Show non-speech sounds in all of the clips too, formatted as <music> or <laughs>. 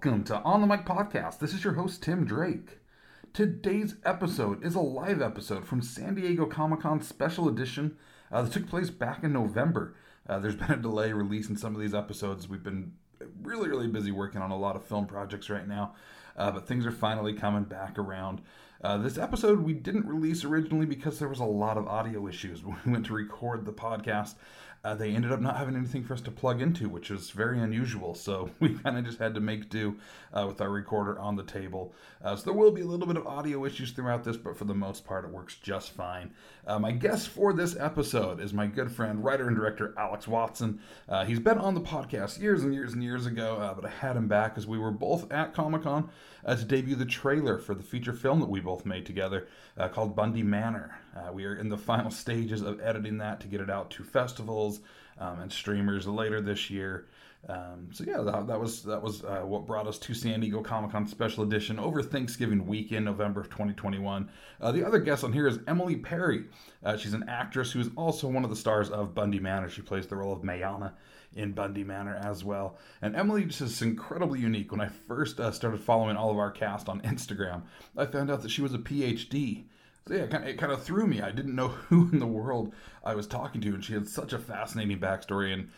Welcome to On the Mic Podcast. This is your host, Tim Drake. Today's episode is a live episode from San Diego Comic Con Special Edition uh, that took place back in November. Uh, there's <laughs> been a delay releasing some of these episodes. We've been really, really busy working on a lot of film projects right now, uh, but things are finally coming back around. Uh, this episode we didn't release originally because there was a lot of audio issues when <laughs> we went to record the podcast uh, they ended up not having anything for us to plug into, which was very unusual. So <laughs> we kind of just had to make do uh, with our recorder on the table. Uh, so there will be a little bit of audio issues throughout this, but for the most part, it works just fine. Uh, my guest for this episode is my good friend, writer and director Alex Watson. Uh, he's been on the podcast years and years and years ago, uh, but I had him back as we were both at Comic Con to debut the trailer for the feature film that we both made together called Bundy Manor. We are in the final <laughs> stages of editing that to get it out to festivals um, and streamers later this year. Um, so yeah, that, that, was that was uh, what brought us to San Diego Comic Con Special Edition over Thanksgiving weekend, November of 2021. Uh, the other guest on here is Emily Perry. Uh, she's an actress who is also one of the stars of Bundy Manor. She plays the role of Mayana in Bundy Manor as well. And Emily just is incredibly unique. When I first uh, started following all of our cast on Instagram, I found out that she was a PhD so yeah, it kind, of, it kind of threw me. I didn't know <laughs> who in the world I was talking to, and she had such a fascinating backstory, and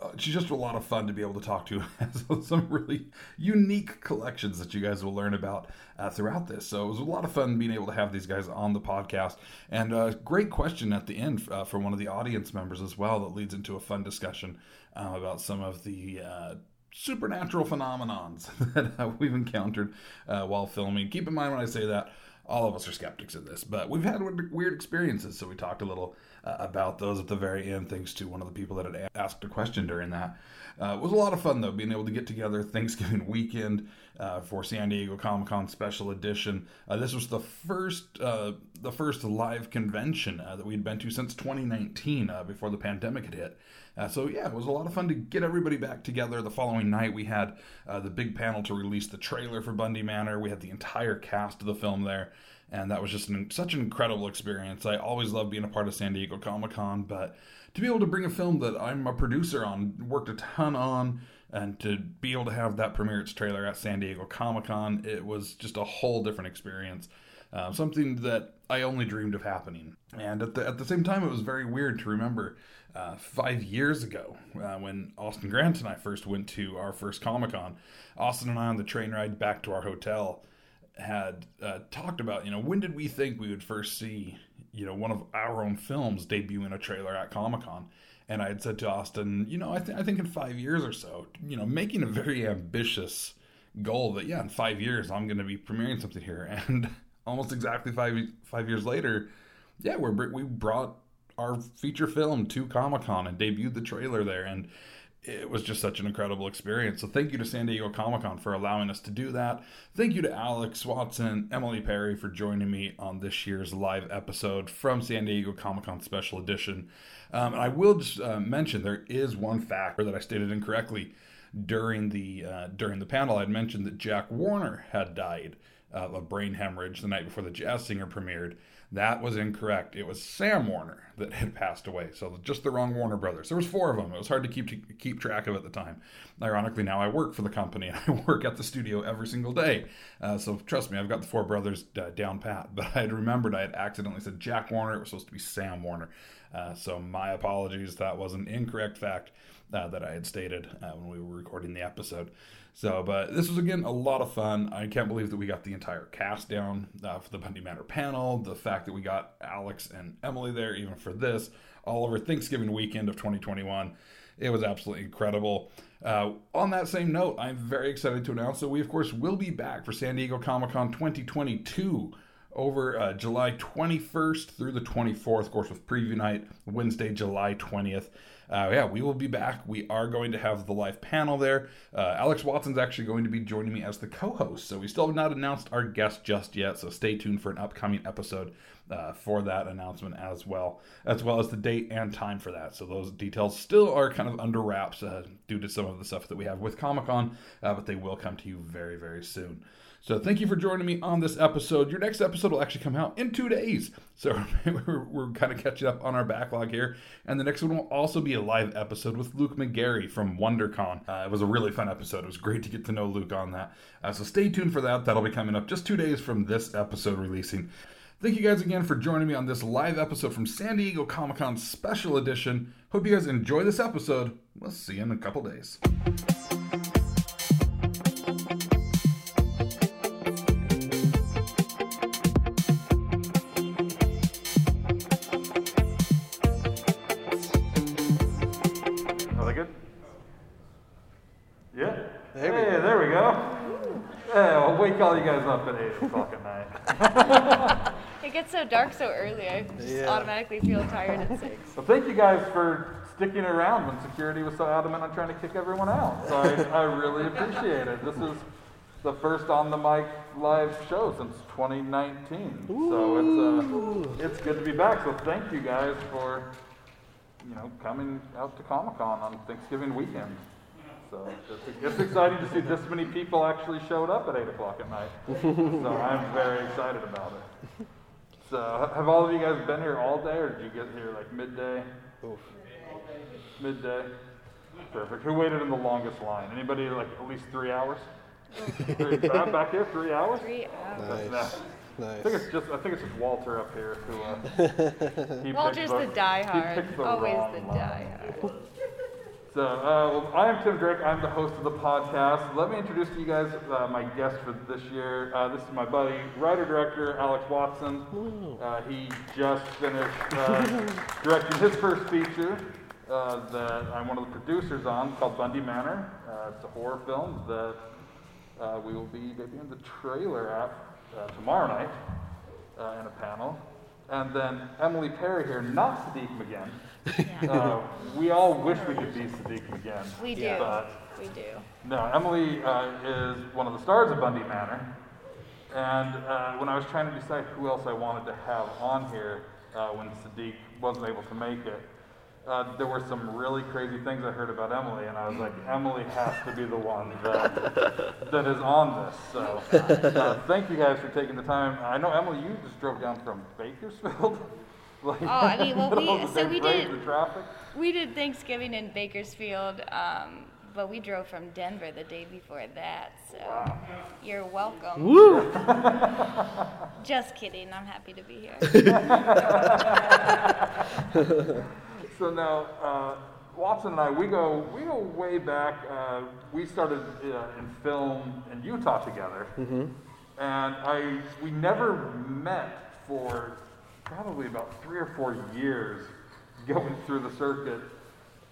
uh, she's just a lot of fun to be able to talk to. <laughs> some really unique collections that you guys will learn about uh, throughout this. So it was a lot of fun being able to have these guys on the podcast, and a uh, great question at the end uh, from one of the audience members as well that leads into a fun discussion uh, about some of the uh, supernatural phenomenons <laughs> that we've encountered uh, while filming. Keep in mind when I say that all of us are skeptics of this, but we've had weird experiences. So we talked a little uh, about those at the very end, thanks to one of the people that had asked a question during that. Uh, it was a lot of fun though, being able to get together Thanksgiving <laughs> weekend uh, for San Diego Comic Con Special Edition. Uh, this was the first uh, the first live convention that we'd been to since 2019, before the pandemic had hit. so yeah, it was a lot of fun to get everybody back together. The following night, we had the big panel to release the trailer for Bundy Manor. We had the entire cast of the film there and that was just an, such an incredible experience. I always love being a part of San Diego Comic Con, but to be able to bring a film that I'm a producer on, worked a ton on, and to be able to have that premiere its trailer at San Diego Comic Con, it was just a whole different experience. Uh, something that I only dreamed of happening. And at the, at the same time, it was very weird to remember uh, five years ago uh, when Austin Grant and I first went to our first Comic Con. Austin and I on the train ride back to our hotel had uh, talked about, you know, when did we think we would first see, you know, one of our own films debut in a trailer at Comic Con? And I had said to Austin, you know, I, th- I think in five years or so, you know, making a very ambitious goal that, yeah, in five years I'm going to be premiering something here. <laughs> And almost exactly five five years later, yeah, we're we brought our feature film to Comic Con and debuted the trailer there. And it was just such an incredible experience. So thank you to San Diego Comic Con for allowing us to do that. Thank you to Alex Watson, Emily Perry for joining me on this year's live episode from San Diego Comic Con Special Edition. Um, and I will just uh, mention there is one factor that I stated incorrectly during the uh, during the panel. I'd mentioned that Jack Warner had died uh, of brain hemorrhage the night before the Jazz Singer premiered. That was incorrect. It was Sam Warner that had passed away. So just the wrong Warner Brothers. There was four of them. It was hard to keep to keep track of at the time. Ironically, now I work for the company and <laughs> I work at the studio every single day. Uh, so trust me, I've got the four brothers uh, down pat. But I had remembered I had accidentally said Jack Warner. It was supposed to be Sam Warner. Uh, so my apologies. That was an incorrect fact uh, that I had stated uh, when we were recording the episode. So, but this was again a lot of fun. I can't believe that we got the entire cast down uh, for the Bundy Manor panel. The fact that we got Alex and Emily there, even for this, all over Thanksgiving weekend of 2021. It was absolutely incredible. Uh, on that same note, I'm very excited to announce that we, of course, will be back for San Diego Comic Con 2022 over uh, July 21st through the 24th, of course, with preview night Wednesday, July 20th uh, yeah, we will be back. We are going to have the live panel there. Uh, Alex Watson's actually going to be joining me as the co host. So we still have not announced our guest just yet. So stay tuned for an upcoming episode uh, for that announcement as well, as well as the date and time for that. So those details still are kind of under wraps uh, due to some of the stuff that we have with Comic Con, uh, but they will come to you very, very soon. So thank you for joining me on this episode. Your next episode will actually come out in two days. So <laughs> we're, we're kind of catching up on our backlog here. And the next one will also be a live episode with Luke McGarry from WonderCon. Uh, it was a really fun episode. It was great to get to know Luke on that. Uh, so stay tuned for that. That'll be coming up just two days from this episode releasing. Thank you guys again for joining me on this live episode from San Diego Comic Con Special Edition. Hope you guys enjoy this episode. We'll see you in a couple days. Are they good? Yeah? There we hey, go. there we go. Yeah, I'll wake all you guys up at 8 o'clock at night. <laughs> It gets so dark so early. I just Yeah. automatically feel tired at six. Well, thank you guys for sticking around when security was so adamant on trying to kick everyone out. So I, I really appreciate it. This is the first on the mic live show since 2019. So it's uh, it's good to be back. So thank you guys for you know coming out to Comic Con on Thanksgiving weekend. So it's, it's exciting to see this many people actually showed up at 8 o'clock at night. So I'm very excited about it. So have all of you guys been here all day, or did you get here like midday? Oof. Midday. Perfect. Who waited in the longest line? Anybody like at least three hours? <laughs> Three, back here, three hours. Three hours. Nice. No. I think it's just I think it's just Walter up here who. Uh, <laughs> he Walter's picked the diehard. He picked the Always wrong the line. diehard. So, uh, well, I am Tim Drake. I'm the host of the podcast. Let me introduce to you guys uh, my guest for this year. Uh, this is my buddy, writer director Alex Watson. Uh, he just finished uh, <laughs> directing his first feature uh, that I'm one of the producers on called Bundy Manor. Uh, it's a horror film that uh, we will be debuting the trailer at uh, tomorrow night uh, in a panel. And then Emily Perry here, not Sadiq McGinn. Uh, we all wish we could be Sadiq again. We do. But We do. no, Emily uh, is one of the stars of Bundy Manor. And uh, when I was trying to decide who else I wanted to have on here uh, when Sadiq wasn't able to make it, uh, there were some really crazy things I heard about Emily, and I was like, Emily has to be the one that, that is on this. So uh, thank you guys for taking the time. I know, Emily, you just drove down from Bakersfield. <laughs> like, Oh, I mean, well, <laughs> we- so we did- We did Thanksgiving in Bakersfield, um, but we drove from Denver the day before that. So you're welcome. Woo! <laughs> Just kidding. I'm happy to be here. <laughs> So now, uh, Watson and I, we go we go way back. Uh, we started uh, in film in Utah together, and I we never met for probably about three or four years going through the circuit.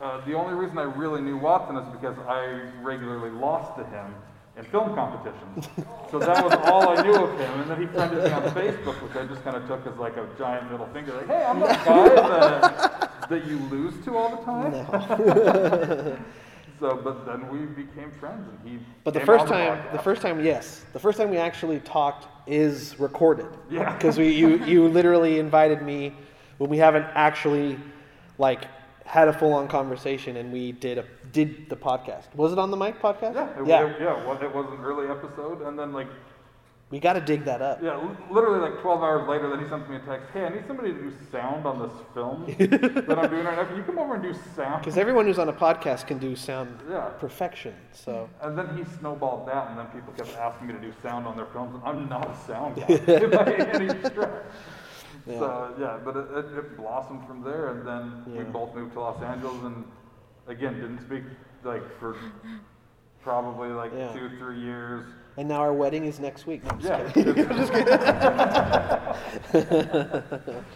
Uh, the only reason I really knew Watson is because I regularly lost to him in film competitions. so that was all I knew of him. And then he friended me on Facebook, which I just kind of took as like a giant middle finger, like, hey, I'm that guy that, that you lose to all the time. <laughs> so, but then we became friends, and he. But the first time, the first time, yes, the first time we actually talked is recorded. Yeah. <laughs> Because we, you, you literally invited me when we haven't actually, like, had a full-on conversation, and we did a did the podcast. Was it on the mic podcast? Yeah, it, yeah. It, yeah, well, it was an early episode, and then like We got to dig that up. Yeah, literally like 12 hours later, then he sends me a text. Hey, I need somebody to do sound on this film <laughs> that I'm doing right now. Can you come over and do sound? Because everyone who's on a podcast can do sound Yeah. perfection. So And then he snowballed that, and then people kept asking me to do sound on their films, and I'm not a sound guy <laughs> <laughs> by any stretch. Yeah. So yeah, but it, it, it blossomed from there, and then we both moved to Los Angeles, and again didn't speak like for probably like Yeah. two, three years. And now our wedding is next week. No, I'm just Yeah. kidding. <laughs> <laughs> <laughs>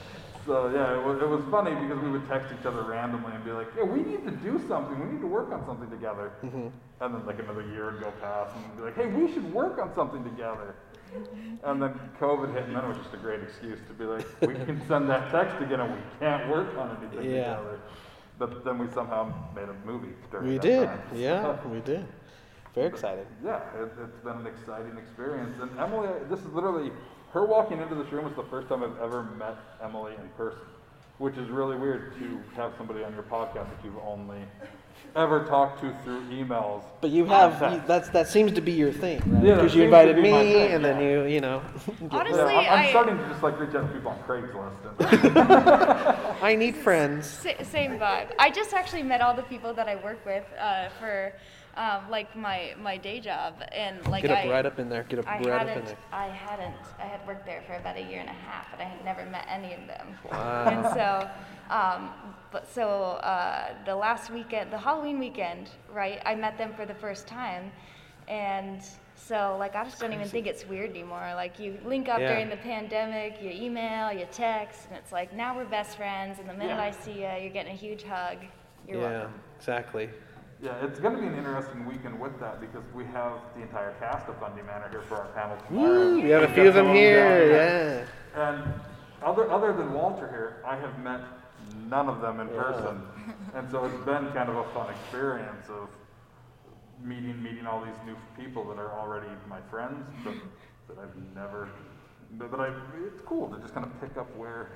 So yeah, it was, it was funny because we would text each other randomly and be like, "Yeah, we need to do something. We need to work on something together." Mm-hmm. And then like another year would go past, and be like, "Hey, we should work on something together." And then COVID hit, and then it was just a great excuse to be like, "We can send that text again, and we can't work on anything Yeah. together." But then we somehow made a movie during We did. time. Yeah, we did. Very excited. Yeah, it, it's been an exciting experience. And Emily, this is literally her walking into this room was the first time I've ever met Emily in person. which is really weird to have somebody on your podcast that you've only ever talked to through emails. But you have you, that's that seems to be your thing, right? Yeah, Because you invited be me, thing, and then you you know. <laughs> Honestly, Yeah, I'm, I'm I starting to just like reach out to people on Craigslist. And, <laughs> <laughs> I need friends. sa- same vibe. I just actually met all the people that I work with uh, for um, like my my day job, and like Get up I, right up in there. Get up I right up in hadn't, there. I hadn't, I had worked there for about a year and a half, but I had never met any of them. Wow. And so, um, but so uh, the last weekend, the Halloween weekend, right? I met them for the first time, and so like I just don't even think it's weird anymore. Like you link up Yeah. during the pandemic, you email, you text, and it's like now we're best friends. And the minute Yeah. I see you, you're getting a huge hug. You're yeah, welcome. exactly. Yeah, it's going to be an interesting weekend with that because we have the entire cast of Bundy Manor here for our panel tomorrow. Woo, we have a few of them here. Yeah. And other other than Walter here, I have met none of them in Yeah. person, and so it's been kind of a fun experience of meeting meeting all these new people that are already my friends, but that I've never. But, but I, it's cool to just kind of pick up where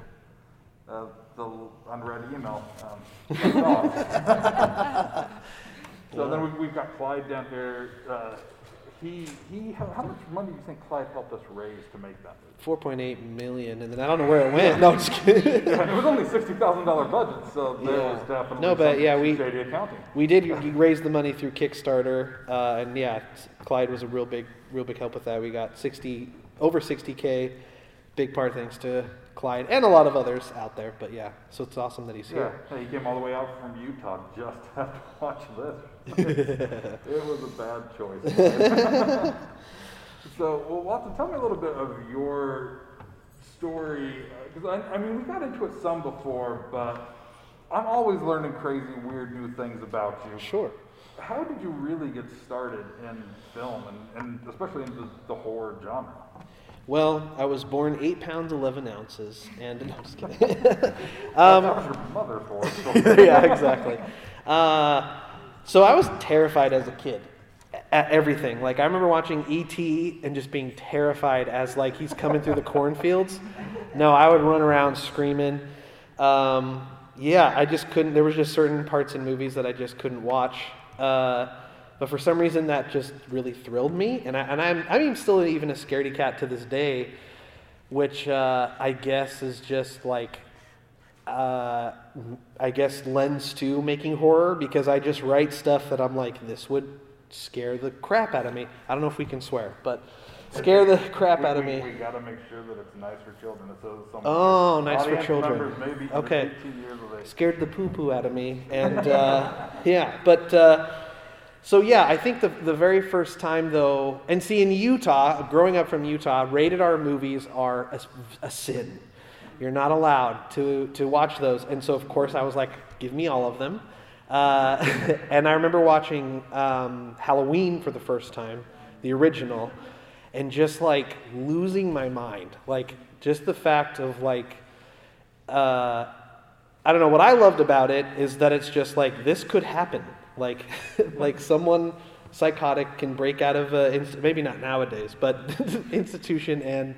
uh, the unread email um, <laughs> So then we've, we've got Clyde down here. Uh, he he. How, how much money do you think Clyde helped us raise to make that movie? 4.8 million, and then I don't know where it went. No, I'm just <laughs> kidding. Yeah, it was only sixty thousand dollar budget, so there Yeah. was definitely No, but yeah, we- We did raise the money through Kickstarter, uh, and yeah, Clyde was a real big, real big help with that. We got 60 over 60k, big part thanks to Clyde and a lot of others out there. But yeah, so it's awesome that he's Yeah, here. yeah, he came all the way out from Utah just to have to watch this. <laughs> it was a bad choice. <laughs> so, well, Watson, tell me a little bit of your story, uh, because I, I mean, we got into it some before, but I'm always learning crazy, weird new things about you. Sure. How did you really get started in film, and, and especially in the, the horror genre? Well, I was born eight pounds eleven ounces, and <laughs> no, I'm just kidding. <laughs> <laughs> that um, was your mother for yeah, exactly. Uh, so I was terrified as a kid at everything. Like I remember watching E.T. and just being terrified as like he's coming through the cornfields. No, I would run around screaming. Um, yeah, I just couldn't. There was just certain parts in movies that I just couldn't watch. Uh, but for some reason, that just really thrilled me, and I, and I'm I mean still even a scaredy cat to this day, which uh, I guess is just like uh, I guess lends to making horror because I just write stuff that I'm like, this would scare the crap out of me. I don't know if we can swear, but scare the crap We- out of we, me. We gotta make sure that it's nice for children. It says some Oh, nice for children. members may be Okay. 18 years of. Scared the poo poo out of me. And uh, <laughs> yeah, but uh, so yeah, I think the, the very first time though, and see in Utah, growing up from Utah, rated R movies are a, a sin. You're not allowed to, to watch those. And so, of course, I was like, give me all of them. Uh, <laughs> and I remember watching um, Halloween for the first time, the original, and just like losing my mind. Like, just the fact of like, uh, I don't know. What I loved about it is that it's just like this could happen. Like, <laughs> like someone psychotic can break out of a maybe not nowadays, but <laughs> institution and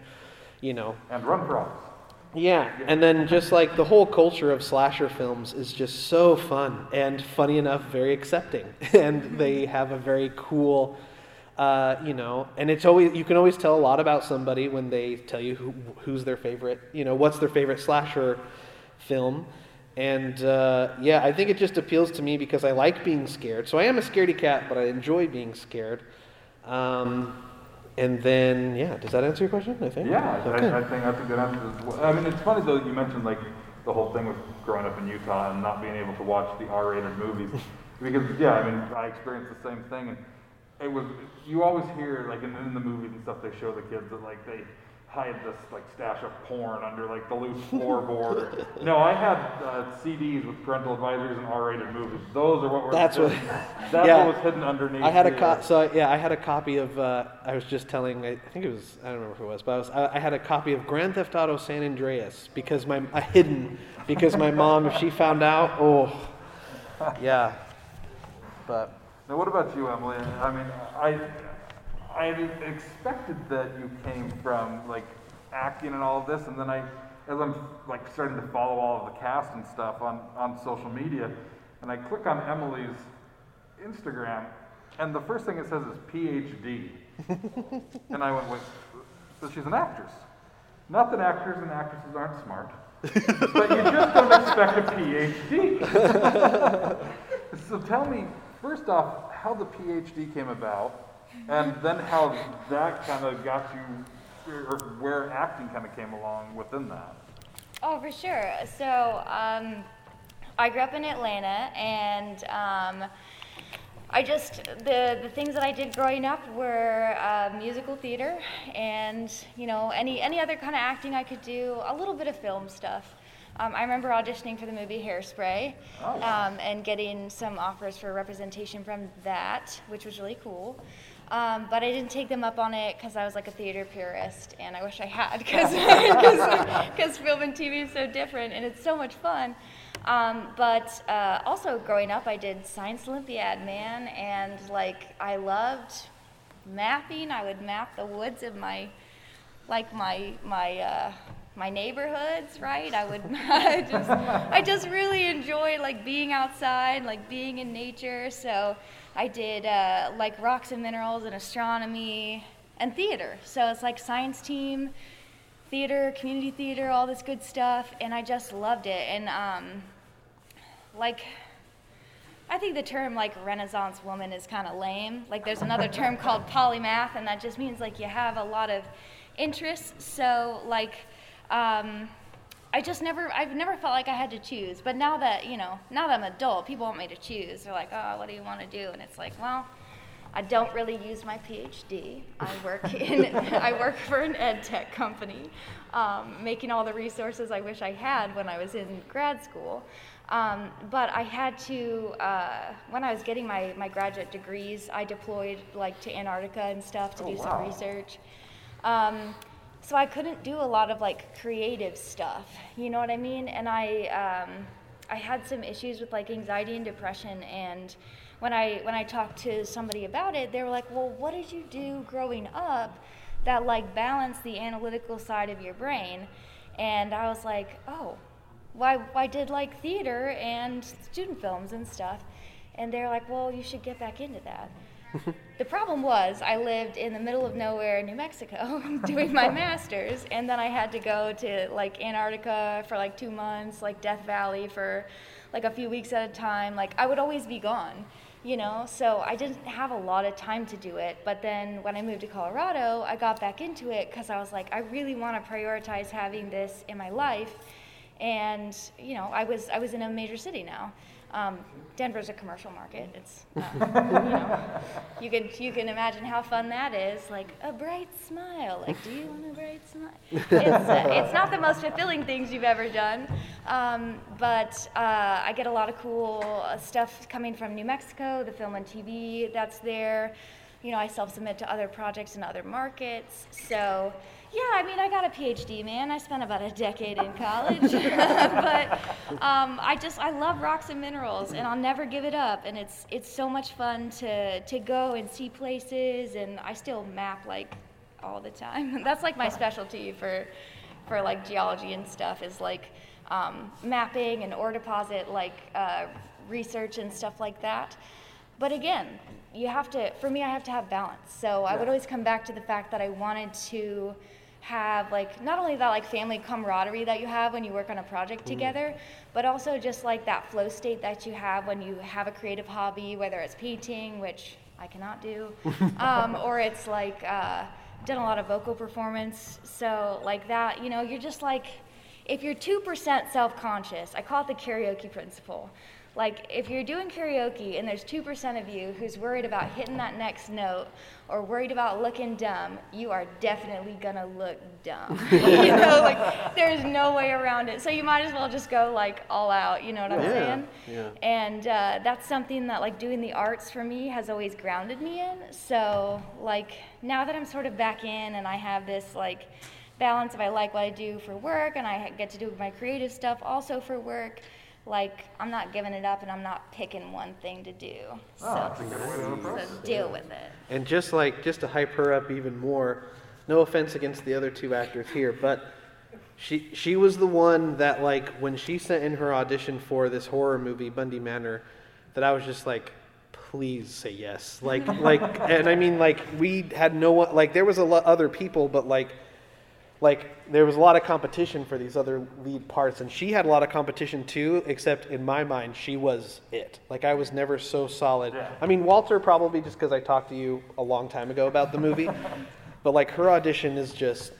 you know. And run for office. yeah, and then just like the whole culture of slasher films is just so fun and funny enough, very accepting, <laughs> and they have a very cool, uh, you know, and it's always you can always tell a lot about somebody when they tell you who, who's their favorite, you know, what's their favorite slasher film, and uh, yeah, I think it just appeals to me because I like being scared. So I am a scaredy cat, but I enjoy being scared. Um, and then, yeah, does that answer your question? I think. Yeah, I- Okay. I, I think that's a good answer as well. I mean, it's funny though, you mentioned like the whole thing with growing up in Utah and not being able to watch the R-rated movies. <laughs> because, yeah, I mean, I experienced the same thing. And it was, you always hear, like in, in the movies and stuff, they show the kids that like they hide this like stash of porn under like the loose <laughs> floorboard. no, I had uh, CDs with parental advisories and R-rated movies. Those are what were That's what- <laughs> that's yeah. what was hidden underneath. I had a co- uh, so yeah, I had a copy of. Uh, I was just telling. I think it was. I don't remember who it was, but I was. I, I had a copy of Grand Theft Auto San Andreas because my uh, hidden because my mom, if she found out, oh, yeah. But Now, what about you, Emily? I mean, I I had expected that you came from like acting and all of this, and then I as I'm like starting to follow all of the cast and stuff on, on social media, and I click on Emily's Instagram, and the first thing it says is PhD. <laughs> and I went, wait, so she's an actress. Not that actors and actresses aren't smart, but you just don't expect a PhD. <laughs> so tell me, first off, how the PhD came about, and then how that kind of got you, or where acting kind of came along within that. Oh, for sure. So, um, I grew up in Atlanta, and um, I just the the things that I did growing up were uh, musical theater, and you know any any other kind of acting I could do, a little bit of film stuff. Um, I remember auditioning for the movie Hairspray, Oh. um, and getting some offers for representation from that, which was really cool. Um, but I didn't take them up on it because I was like a theater purist, and I wish I had because <laughs> film and TV is so different and it's so much fun. Um, but uh, also growing up, I did Science Olympiad, man, and like I loved mapping. I would map the woods of my like my my uh, my neighborhoods, right? I would <laughs> I just I just really enjoy like being outside, like being in nature. So I did uh, like rocks and minerals and astronomy and theater. So it's like science team, theater, community theater, all this good stuff, and I just loved it. And um, like I think the term like Renaissance woman is kind of lame. Like there's another <laughs> term called polymath, and that just means like you have a lot of interests. So like, um, I just never, I've never felt like I had to choose. But now that you know, now that I'm adult, people want me to choose. They're like, oh, what do you want to do? And it's like, well. I don't really use my PhD. I work <laughs> in I work for an ed tech company, um, making all the resources I wish I had when I was in grad school. Um, but I had to uh, when I was getting my, my graduate degrees, I deployed like to Antarctica and stuff to Oh, do wow. some research. Um, so I couldn't do a lot of like creative stuff. You know what I mean? And I um, I had some issues with like anxiety and depression and when I when I talked to somebody about it, they were like, "Well, what did you do growing up that like balanced the analytical side of your brain?" And I was like, "Oh, why I did like theater and student films and stuff." And they're like, "Well, you should get back into that." <laughs> the problem was I lived in the middle of nowhere New Mexico <laughs> doing my <laughs> masters and then I had to go to like Antarctica for like 2 months, like Death Valley for like a few weeks at a time. Like I would always be gone, you know? So I didn't have a lot of time to do it. But then when I moved to Colorado, I got back into it cuz I was like I really want to prioritize having this in my life. And, you know, I was I was in a major city now. Um, Denver's a commercial market. It's, uh, <laughs> you know, you can you can imagine how fun that is. Like a bright smile. Like, do you want a bright smile? It's, uh, it's not the most fulfilling things you've ever done, um, but uh, I get a lot of cool uh, stuff coming from New Mexico. The film and TV that's there. You know, I self-submit to other projects in other markets. So. Yeah, I mean, I got a PhD, man. I spent about a decade in college, <laughs> but um, I just I love rocks and minerals, and I'll never give it up. And it's it's so much fun to to go and see places, and I still map like all the time. <laughs> That's like my specialty for for like geology and stuff is like um, mapping and ore deposit like uh, research and stuff like that. But again, you have to, for me, I have to have balance. So I would always come back to the fact that I wanted to have like not only that like family camaraderie that you have when you work on a project together, but also just like that flow state that you have when you have a creative hobby, whether it's painting, which I cannot do, <laughs> um, or it's like uh, done a lot of vocal performance. So like that, you know, you're just like if you're 2% self-conscious, I call it the karaoke principle. Like if you're doing karaoke and there's 2% of you who's worried about hitting that next note or worried about looking dumb, you are definitely gonna look dumb. <laughs> you know, like there's no way around it. So you might as well just go like all out, you know what I'm Yeah, saying? yeah. And uh, that's something that like doing the arts for me has always grounded me in. So like now that I'm sort of back in and I have this like balance of I like what I do for work and I get to do my creative stuff also for work. Like I'm not giving it up and I'm not picking one thing to do. Ah, so, Oh, that's a good way to approach so deal with it. And just like just to hype her up even more, no offense against the other two actors here, but She she was the one that like when she sent in her audition for this horror movie Bundy Manor, that I was just like, please say yes. Like like <laughs> and I mean like we had no one like there was a lot other people but like like there was a lot of competition for these other lead parts and she had a lot of competition too except in my mind she was it like i was never so solid Yeah. i mean walter probably just because i talked to you a long time ago about the movie <laughs> but like her audition is just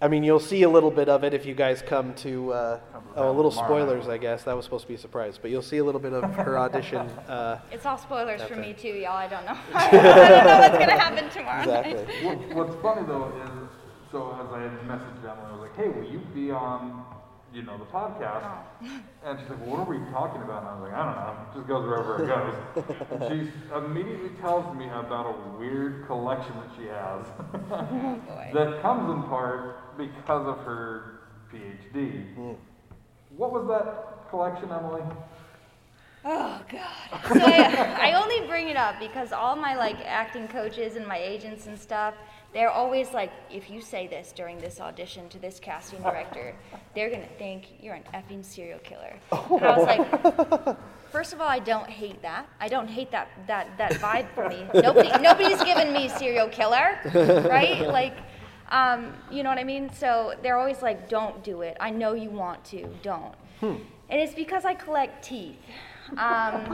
i mean you'll see a little bit of it if you guys come to uh, oh a little tomorrow. spoilers i guess that was supposed to be a surprise but you'll see a little bit of her audition <laughs> uh, It's all spoilers for Okay. me too, y'all. I don't know. <laughs> I don't know what's gonna happen tomorrow. night. exactly What, what's funny though is, so as I had messaged Emily, I was like, hey, will you be on, you know, the podcast? Oh. And she's like, well, what are we talking about? And I was like, I don't know, it just goes wherever it goes. and she immediately tells me about a weird collection that she has <laughs> Oh that comes in part because of her PhD. Hmm. What was that collection, Emily? Oh god. <laughs> So I, I only bring it up because all my like acting coaches and my agents and stuff, they're always like, if you say this during this audition to this casting director, they're gonna think you're an effing serial killer. <laughs> And I was like, first of all, I don't hate that. I don't hate that that that vibe for me. <laughs> Nobody nobody's given me serial killer, right? <laughs> Like. Um, you know what I mean? So they're always like, don't do it. I know you want to. Don't. And it's because I collect teeth. Um,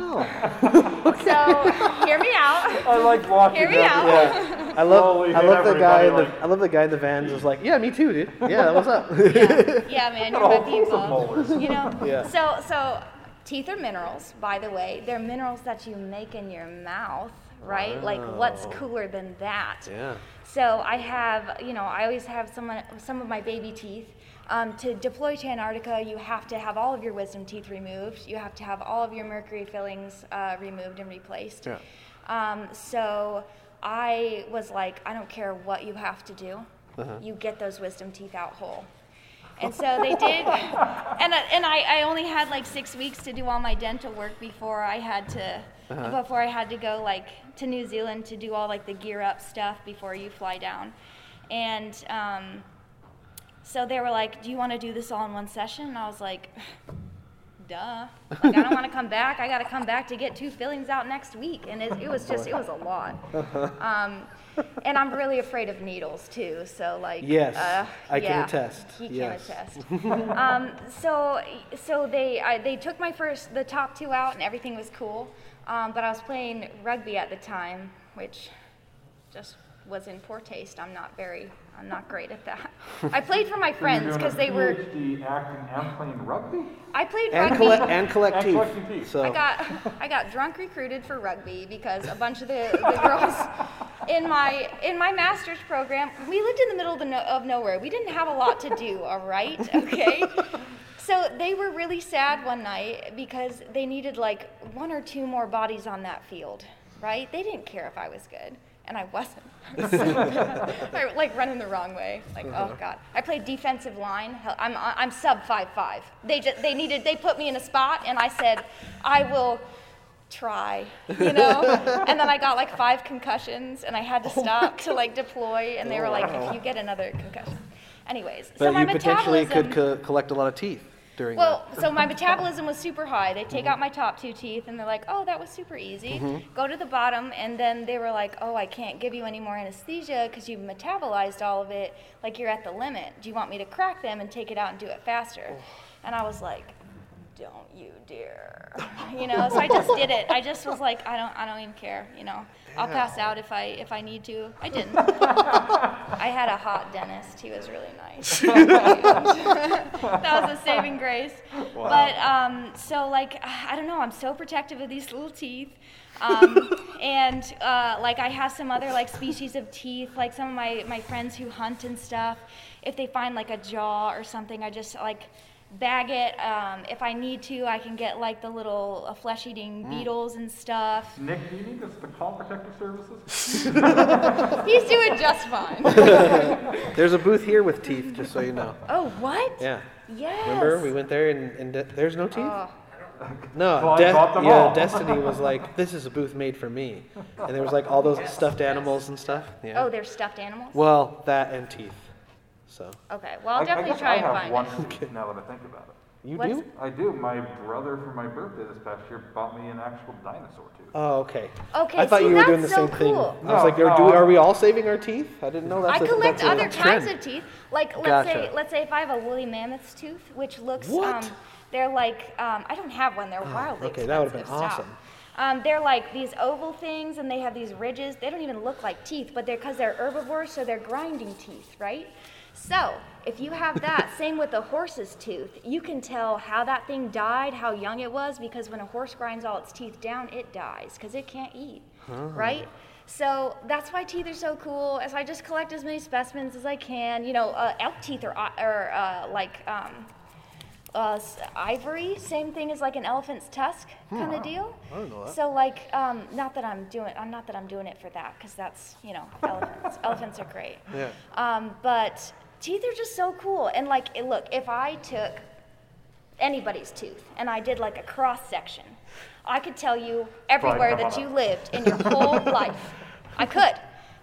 so hear me out. I like watching Hear me out. yeah i love Slowly i love the guy in everybody, the i love the guy in the vans was like yeah me too dude yeah what's up <laughs> Yeah, yeah man, you're a my whole people. You know. <laughs> Yeah. So so teeth are minerals, by the way. They're minerals that you make in your mouth, right? Like what's cooler than that? yeah So I have, you know, I always have some some of my baby teeth. Um, to deploy to Antarctica, you have to have all of your wisdom teeth removed. You have to have all of your mercury fillings uh, removed and replaced. Yeah. Um, so I was like, I don't care what you have to do, you get those wisdom teeth out whole. And so they did, <laughs> and I- and I, I only had like six weeks to do all my dental work before I had to before I had to go like to New Zealand to do all like the gear up stuff before you fly down, and um, so they were like, "Do you want to do this all in one session?" And I was like, "Duh! Like I don't want to come back. I got to come back to get two fillings out next week." And it, it was just it was a lot. Um, and I'm really afraid of needles too. So like, Yes, uh, I can attest. He Yes. can attest. um, so so they I, they took my first the top two out and everything was cool. Um, but I was playing rugby at the time, which just was in poor taste. I'm not very I'm not great at that. I played for my <laughs> friends because a they were. PhD acting and playing rugby? I played and rugby. collect and collect And teeth. teeth. So I got I got drunk recruited for rugby because a bunch of the, the girls in my in my master's program we lived in the middle of, the no, of nowhere. We didn't have a lot to do. All right, <laughs> okay. So they were really sad one night because they needed like one or two more bodies on that field. Right? They didn't care if I was good. And I wasn't. <laughs> I, like running the wrong way. Like, oh uh-huh. god. I played defensive line. I'm I'm sub five five. They just they needed they put me in a spot, and I said, I will try, you know. <laughs> and then I got like five concussions, and I had to oh stop to like deploy, and they were like, if you get another concussion. Anyways, but so my you potentially could co- collect a lot of teeth during well, so my <laughs> metabolism was super high. They take out my top two teeth and they're like, oh, that was super easy. Mm-hmm. Go to the bottom. And then they were like, oh, I can't give you any more anesthesia because you've metabolized all of it. Like you're at the limit. Do you want me to crack them and take it out and do it faster? And I was like, don't you dare. <laughs> You know, so I just did it. I just was like, I don't, I don't even care. You know, I'll pass out if I, if I need to. I didn't. <laughs> I had a hot dentist. He was really nice. <laughs> <laughs> that was a saving grace. But um, so like I don't know. I'm so protective of these little teeth. Um, and uh, like I have some other like species of teeth. Like some of my my friends who hunt and stuff. If they find like a jaw or something, I just like bag it. Um, if I need to, I can get like the little uh, flesh-eating beetles and stuff. Nick, do you need us to call Protective Services? <laughs> He's doing just fine. <laughs> There's a booth here with teeth, just so you know. oh, what? Yeah. Yes. Remember we went there and, and de- there's no teeth. Oh. No, Well, De- yeah. Destiny was like, "This is a booth made for me," and there was like all those stuffed animals and stuff. Yeah. Oh, they're stuffed animals. Well, that and teeth. So Okay, well, I'll I- I definitely guess try I and have find one it. tooth now that I think about it. you What's- do? I do. My brother for my birthday this past year bought me an actual dinosaur tooth. Oh, okay. Okay, I thought see, you were doing the that's so same thing. cool. I was like, No, are, do, no. are we all saving our teeth? I didn't know that's I a, collect that's a other trend. kinds of teeth. Like let's Gotcha. say let's say if I have a woolly mammoth's tooth, which looks What? um they're like um I don't have one, they're wildly okay, that would've been expensive. Stop. awesome. Um, they're like these oval things and they have these ridges. They don't even look like teeth, but they're because they're herbivores, so they're grinding teeth, right? So if you have that, <laughs> same with a horse's tooth, you can tell how that thing died, how young it was, because when a horse grinds all its teeth down, it dies because it can't eat, right? So that's why teeth are so cool. As I just collect as many specimens as I can. You know, uh, elk teeth are, are uh, like um, uh, ivory, same thing as like an elephant's tusk kind of deal. I didn't know that. So like, um, not that I'm doing, I'm not that I'm doing it for that, because that's you know, elephants. elephants are great. Yeah. Um, but teeth are just so cool. And like, look, if I took anybody's tooth and I did like a cross section, I could tell you everywhere that you lived in your whole <laughs> life. I could,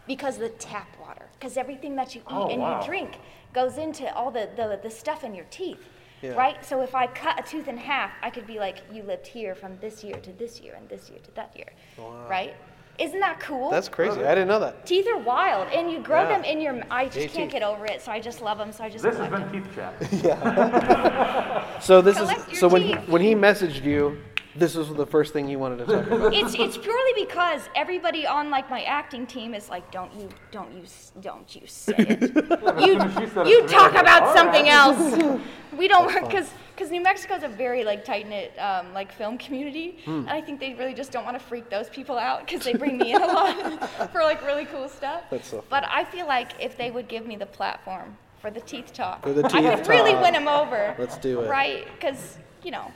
because of the tap water, because everything that you eat Oh, and wow. you drink goes into all the, the, the stuff in your teeth. Yeah. Right? So if I cut a tooth in half, I could be like, you lived here from this year to this year and this year to that year. Right? Isn't that cool? That's crazy. I didn't know that. Teeth are wild, and you grow Yeah. them in your. I just Yay, can't teeth. get over it, so I just love them. So I just This has collect been them. Keith Chat. <laughs> Yeah. so this Collect is your so when he, when he messaged you, this was the first thing you wanted to talk about. It's it's purely because everybody on like my acting team is like, don't you don't you don't you say it. <laughs> you soon as she said it you talk about something else. We don't work because <laughs> because New Mexico is a very like tight knit um, like film community, Hmm. and I think they really just don't want to freak those people out because they bring me in a lot <laughs> for like really cool stuff. That's so But I feel like if they would give me the platform for the teeth talk, For the I teeth could really win them over. Let's do it. Right? Because you know.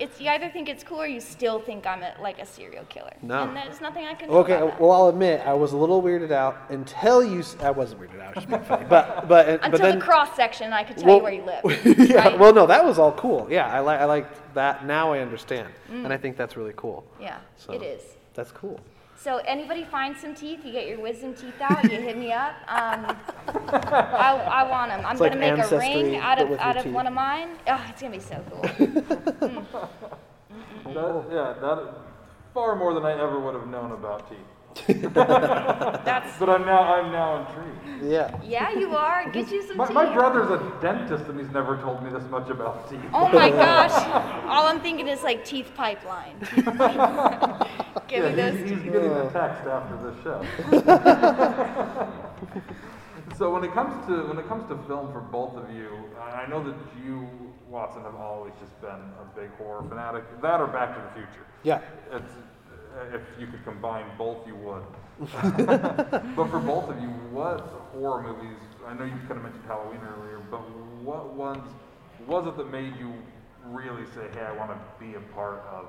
It's, you either think it's cool or you still think I'm a, like a serial killer. No. And there's nothing I can do Okay, well I'll admit I was a little weirded out until you. s- I wasn't weirded out. I was just being funny. But but Until but then the cross section, I could tell well, you where you live. <laughs> yeah. right? Well, no, that was all cool. Yeah, I like I liked that. Now I understand, and mm. I think that's really cool. yeah, So- it is. That's cool. So anybody find some teeth, you get your wisdom teeth out, you hit me up. Um, I, I want them. I'm It's gonna like make a ring out of out of teeth. one of mine. Oh, it's gonna be so cool. <laughs> That, yeah, that far more than I ever would have known about teeth. That's But I'm now I'm now intrigued. Yeah. yeah, you are. Get you some My, teeth. my brother's a dentist and he's never told me this much about teeth. Oh my gosh! All I'm thinking is like teeth pipeline. Teeth <laughs> pipeline. Give me Yeah, those he's, he's teeth. getting a text after the show. <laughs> so when it comes to when it comes to film for both of you, I I know that you, Watson, have always just been a big horror fanatic. That or Back to the Future. Yeah. It's, if you could combine both, you would. <laughs> but for both of you, what horror movies? I know you kind of mentioned Halloween earlier, but what ones was it that made you really say, "Hey, I want to be a part of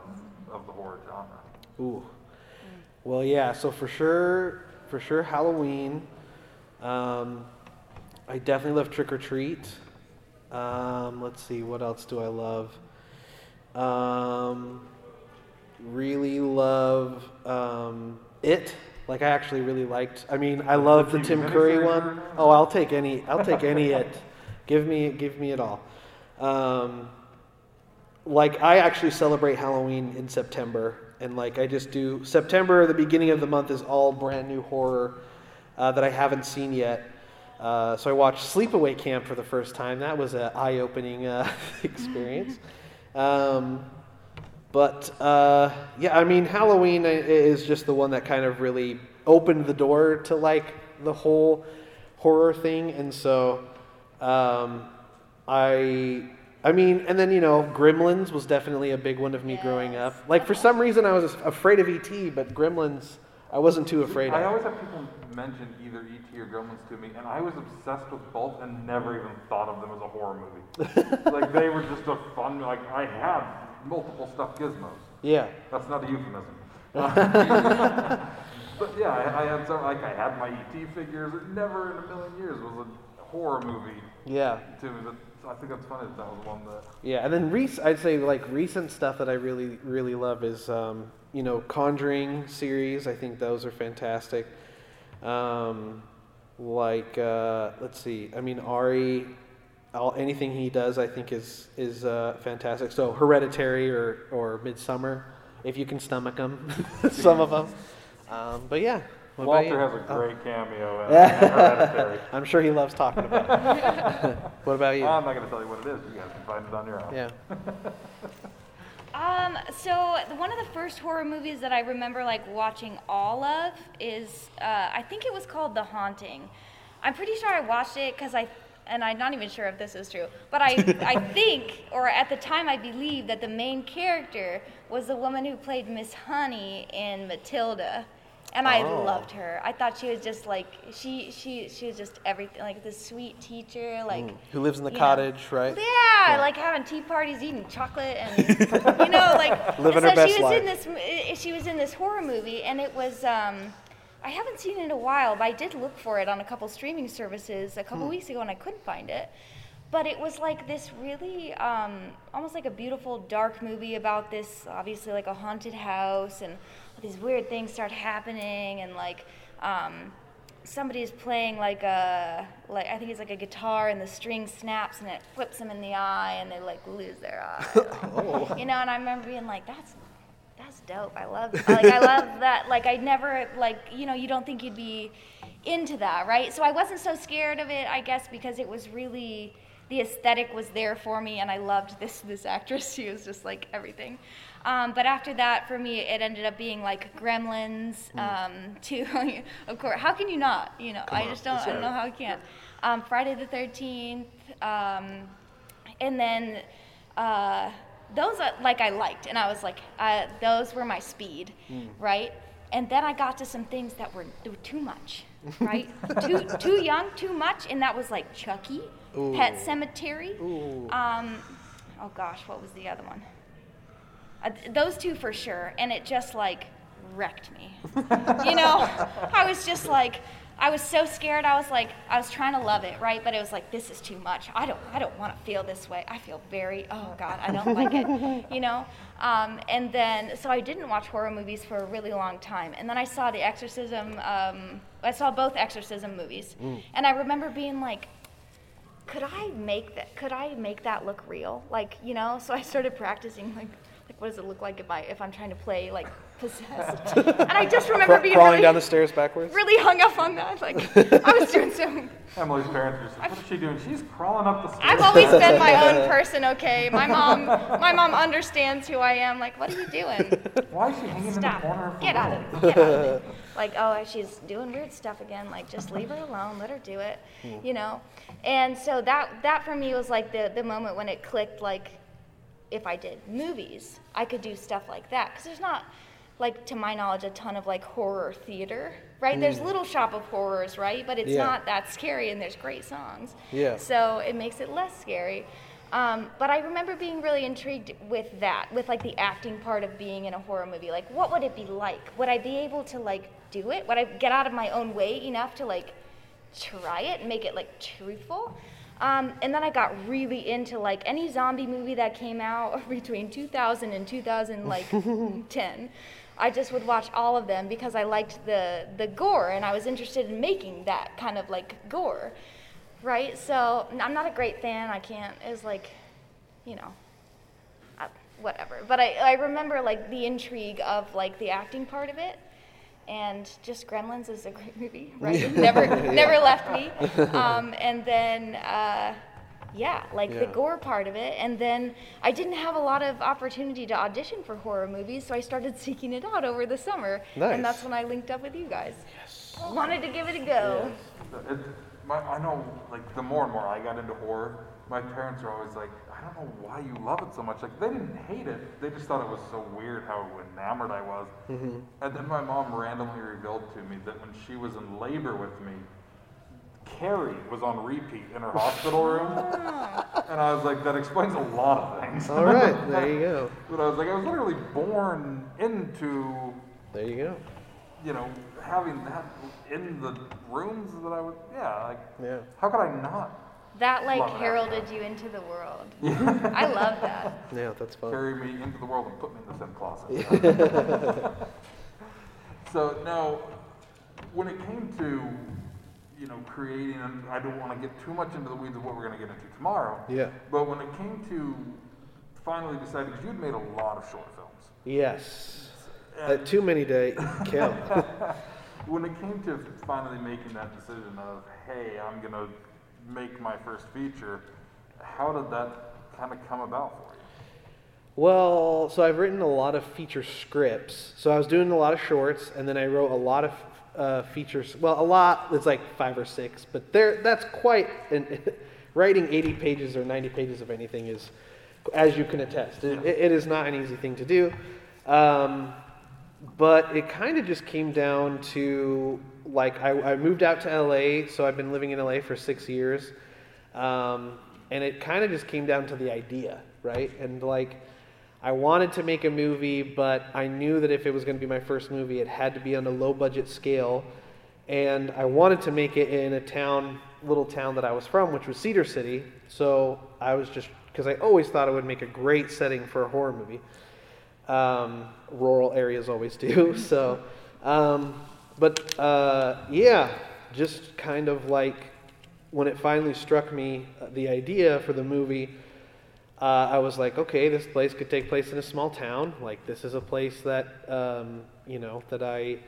of the horror genre"? Ooh. Well, yeah. So for sure, for sure, Halloween. Um, I definitely love Trick or Treat. Um, let's see, what else do I love? Um, really love um, It. Like I actually really liked. I mean, I love the Tim Curry one. Oh, I'll take any. I'll take any It. Give me, give me it all. Um, like I actually celebrate Halloween in September, and like I just do September. The beginning of the month is all brand new horror uh, that I haven't seen yet. Uh, so I watched Sleepaway Camp for the first time. That was an eye-opening uh, <laughs> experience. Um, but uh, yeah, I mean Halloween is just the one that kind of really opened the door to like the whole horror thing, and so um, I. I mean, and then you know, Gremlins was definitely a big one of me growing up. Like for some reason, I was afraid of ET, but Gremlins, I wasn't too afraid of. I of. always have people mention either E.T. or Gremlins to me, and I was obsessed with both and never even thought of them as a horror movie. <laughs> like they were just a fun. Like I had multiple stuff gizmos. Yeah, That's not a euphemism. <laughs> but yeah, I, I had some. Like I had my E.T. figures. It never in a million years was a horror movie yeah. to I think that's funny that that was one that. Yeah, and then rec- I'd say like recent stuff that I really really love is um, you know Conjuring series. I think those are fantastic. Um, like uh, let's see. I mean, Ari, all, anything he does, I think is is uh, fantastic. So Hereditary or or Midsommar, if you can stomach them, <laughs> some of them. Um, but yeah. What Walter you? has a Oh, great cameo in <laughs> Hereditary. I'm sure he loves talking about it. <laughs> what about you? I'm not going to tell you what it is. You guys can find it on your own. yeah. Um, so one of the first horror movies that I remember like watching all of is uh, I think it was called The Haunting. I'm pretty sure I watched it because I and I'm not even sure if this is true, but I I <laughs> think or at the time I believe that the main character was the woman who played Miss Honey in Matilda. And I Oh. loved her. I thought she was just like she she she was just everything like this sweet teacher like Who lives in the you know. cottage, right? Yeah, like having tea parties, eating chocolate, and <laughs> you know, like Living her so best she was in this. She was in this horror movie, and it was. Um, I haven't seen it in a while, but I did look for it on a couple streaming services a Hmm. couple weeks ago, and I couldn't find it. But it was like this really, um, almost like a beautiful dark movie about this, obviously like a haunted house, and all these weird things start happening, and like. Um, somebody's playing like a like I think it's like a guitar and the string snaps and it flips them in the eye and they like lose their eye. <laughs> Oh. You know, and I remember being like, that's that's dope. I love like I love <laughs> that. Like I never like you know you don't think you'd be into that, right? So I wasn't so scared of it, I guess, because it was really the aesthetic was there for me, and I loved this this actress. <laughs> She was just like everything. Um, but after that, for me, it ended up being like Gremlins. Um, <laughs> to of course, how can you not? You know, I on, just don't. I don't know how I can. Um, Friday the Thirteenth. Um, and then uh, those like I liked, and I was like, uh, those were my speed, right? And then I got to some things that were, were too much, right? <laughs> too too young, too much, and that was like Chucky, Pet Sematary. Ooh. Um, oh gosh, what was the other one? Uh, those two for sure, and it just like wrecked me. <laughs> you know, I was just like, I was so scared. I was like, I was trying to love it, right? But it was like, this is too much. I don't, I don't want to feel this way. I feel very, oh God, I don't like it. <laughs> You know. Um, and then, so I didn't watch horror movies for a really long time. And then I saw The Exorcism. Um, I saw both Exorcism movies, and I remember being like, could I make that? Could I make that look real? Like, you know. So I started practicing. Like, like what does it look like if I if I'm trying to play like possessed? <laughs> and I just remember Cra- being crawling really, down the stairs backwards. really hung up on that. Like, I was doing so. <laughs> Emily's parents are just like, what is she doing? She's crawling up the stairs. I've always been my own <laughs> person. Okay, my mom, my mom understands who I am. Like, what are you doing? Why is she hanging Stop. in the corner of Get out of it. Get out of it. Like, oh, she's doing weird stuff again. Like, just leave her alone. Let her do it. Hmm. You know. And so that that for me was like the the moment when it clicked. Like, if I did movies, I could do stuff like that. Because there's not, like, to my knowledge, a ton of like horror theater. Right? There's Little Shop of Horrors, right? But it's Yeah. not that scary, and there's great songs. Yeah. So it makes it less scary. Um, but I remember being really intrigued with that, with like the acting part of being in a horror movie. Like, what would it be like? Would I be able to like do it? Would I get out of my own way enough to like try it and make it like truthful? Um, and then I got really into like any zombie movie that came out <laughs> between 2000 and 2010. <laughs> I just would watch all of them because I liked the the gore and I was interested in making that kind of like gore right? So I'm not a great fan. I can't. It was like, you know, I, whatever. But I, I remember like the intrigue of like the acting part of it, and just Gremlins is a great movie, <laughs> right? It never never left me. <laughs> Um, and then. Uh, yeah, like the gore part of it. And then I didn't have a lot of opportunity to audition for horror movies, so I started seeking it out over the summer. Nice. And that's when I linked up with you guys. Yes. Wanted to give it a go. It, my, I know, like, the more and more I got into horror, my parents are always like, I don't know why you love it so much. Like, they didn't hate it. They just thought it was so weird how enamored I was. Mm-hmm. And then my mom randomly revealed to me that when she was in labor with me, Carrie was on repeat in her hospital room. <laughs> and I was like, that explains a lot of things. All right, <laughs> there you go. But I was like, I was literally born into There you go. you know, having that in the rooms that I would, yeah, like, Yeah. how could I not That like Love that. heralded you into the world. <laughs> I love that. Yeah, that's fun. carry me into the world and put me in the same closet? <laughs> so now, when it came to, you know, creating, and I don't want to get too much into the weeds of what we're going to get into tomorrow. Yeah. But when it came to finally deciding, because you'd made a lot of short films. Yes. Uh, And too many to count. <laughs> when it came to finally making that decision of, hey, I'm going to make my first feature, how did that kind of come about for you? Well, so I've written a lot of feature scripts. So I was doing a lot of shorts, and then I wrote a lot of uh, features. Well, a lot. It's like five or six, but there. That's quite. An, <laughs> writing 80 pages or 90 pages of anything is, as you can attest, it, it is not an easy thing to do. Um, but it kind of just came down to like I, I moved out to LA, so I've been living in LA for six years, um, and it kind of just came down to the idea, right? And like I wanted to make a movie, but I knew that if it was going to be my first movie, it had to be on a low budget scale, and I wanted to make it in a town, little town that I was from, which was Cedar City. So I was just because I always thought it would make a great setting for a horror movie um, rural areas always do. <laughs> So, um, but uh, yeah, just kind of like when it finally struck me uh, the idea for the movie, uh, I was like, okay, this place could take place in a small town. Like this is a place that um, you know that I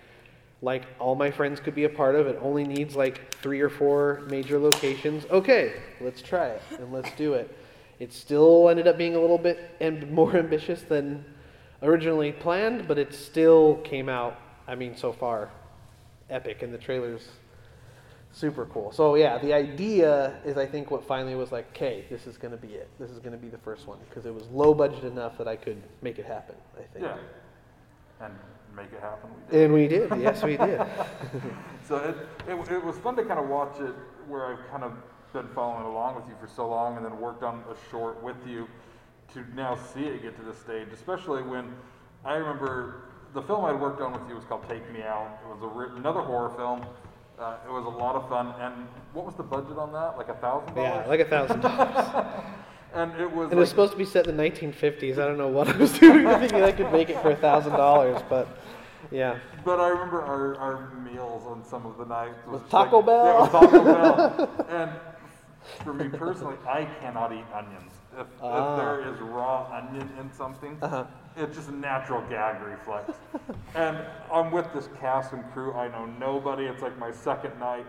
like all my friends could be a part of. It only needs like three or four major locations. Okay, let's try it and let's do it. It still ended up being a little bit and more ambitious than originally planned, but it still came out. I mean, so far, epic, and the trailers super cool. So yeah, the idea is I think what finally was like, okay, this is going to be it. This is going to be the first one because it was low budget enough that I could make it happen. I think. Yeah. And make it happen. We did. And we did. Yes, we did. <laughs> <laughs> So it, it, it was fun to kind of watch it where I've kind of been following along with you for so long and then worked on a short with you to now see it get to this stage, especially when I remember the film I worked on with you was called Take Me Out. It was another horror film. Uh, it was a lot of fun. And what was the budget on that? Like a thousand dollars? yeah, like a thousand dollars. <laughs> And it was And it was supposed to be set in the 1950s. I don't know what I was <laughs> doing thinking I could make it for a thousand dollars, but yeah. But I remember our, our meals on some of the nights was With just like- Taco Bell? Yeah, with Taco Bell. And for me personally, I cannot eat onions. If, Ah. if there is raw onion in something, Uh-huh. It's just a natural gag reflex. and I'm with this cast and crew. I know nobody. It's like my second night.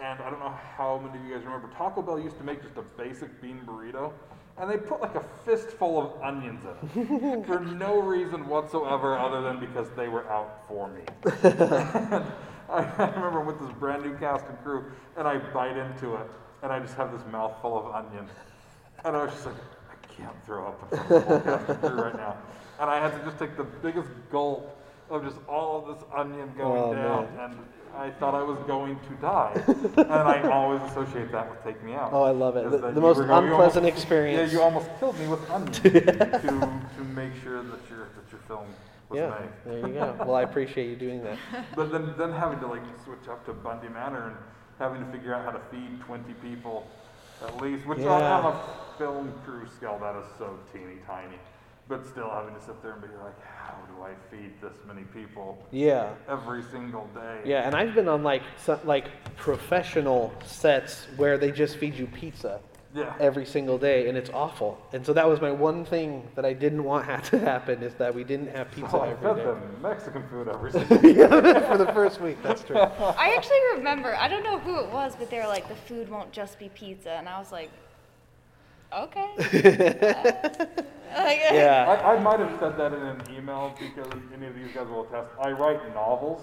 And I don't know how many of you guys remember, Taco Bell used to make just a basic bean burrito. And they put like a fistful of onions in it for no reason whatsoever other than because they were out for me. I, <laughs> I remember with this brand new cast and crew, and I bite into it, and I just have this mouthful of onion. And I was just like, I can't throw up in front of the whole cast and crew right now. And I had to just take the biggest gulp of just all of this onion going Oh, down, man. and I thought I was going to die. <laughs> and I always associate that with Take Me Out. Oh, I love it. The, the most going- unpleasant almost- experience. Yeah, you almost killed me with onion <laughs> to, to make sure that your, that your film was Yeah, there you go. Well, I appreciate you doing that. <laughs> But then, then having to like switch up to Bundy Manor and having to figure out how to feed 20 people at least, which on, Yeah. on a film crew scale, that is so teeny tiny. But still having to sit there and be like, how do I feed this many people Yeah. every single day? Yeah, and I've been on like some, like professional sets where they just feed you pizza Yeah. every single day, and it's awful. And so that was my one thing that I didn't want <laughs> had to happen is that we didn't have pizza Oh, I every fed day. them Mexican food every <laughs> single day. yeah, <laughs> for the first week. That's true. I actually remember, I don't know who it was, but they were like, the food won't just be pizza. And I was like, okay. <laughs> Like, Yeah. I, I might have said that in an email because any of these guys will attest. I write novels,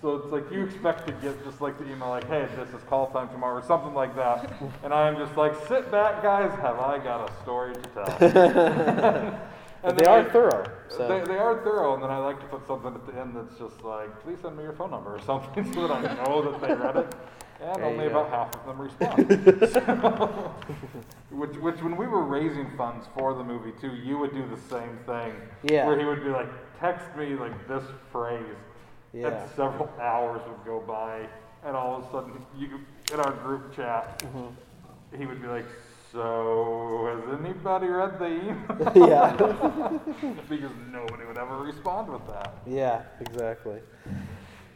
so it's like you expect to get just like the email, like, "Hey, this is call time tomorrow" or something like that, <laughs> and I'm just like, "Sit back, guys. Have I got a story to tell?" <laughs> And they are I- thorough. So. They, they are thorough, and then I like to put something at the end that's just like, "Please send me your phone number" or something, so that I know that they read it. And only go. about half of them <laughs> respond. So, <laughs> which, which, when we were raising funds for the movie too, you would do the same thing. Yeah. Where he would be like, text me like this phrase, Yeah. and several hours would go by, and all of a sudden, you in our group chat, Mm-hmm. he would be like, "So has anybody read the email?" <laughs> yeah. because nobody would ever respond with that. Yeah. Exactly.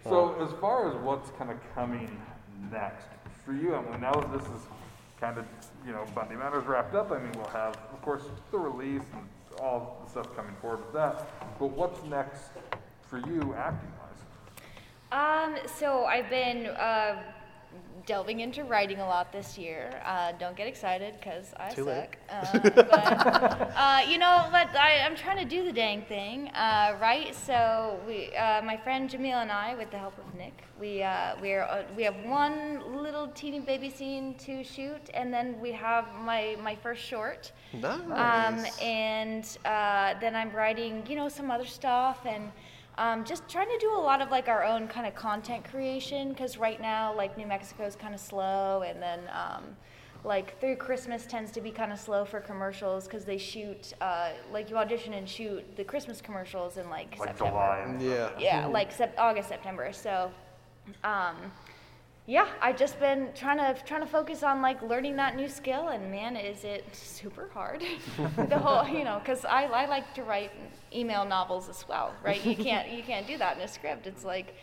So as far as what's kind of coming next for you, Emily, now that this is kind of, you know, Bundy Manor's wrapped up, I mean, we'll have, of course, the release and all the stuff coming forward with that. But what's next for you acting wise? Um, so I've been uh, delving into writing a lot this year. Uh, don't get excited because I Too suck. Uh, but, uh, you know, but I, I'm trying to do the dang thing, uh, right? So we, uh, my friend Jamil and I, with the help of Nick, we uh, we are we have one little teeny baby scene to shoot, and then we have my my first short. Um, Nice. and uh, then I'm writing, you know, some other stuff and um, just trying to do a lot of like our own kind of content creation because right now, like New Mexico is kind of slow, and then um, like through Christmas tends to be kind of slow for commercials because they shoot, uh, like you audition and shoot the Christmas commercials in like, Like September. July and Yeah. Yeah, like sep- August, September. So, um, yeah, I've just been trying to trying to focus on like learning that new skill, and man, is it super hard. <laughs> the whole, you know, because I, I like to write email novels as well, right? You can't you can't do that in a script. It's like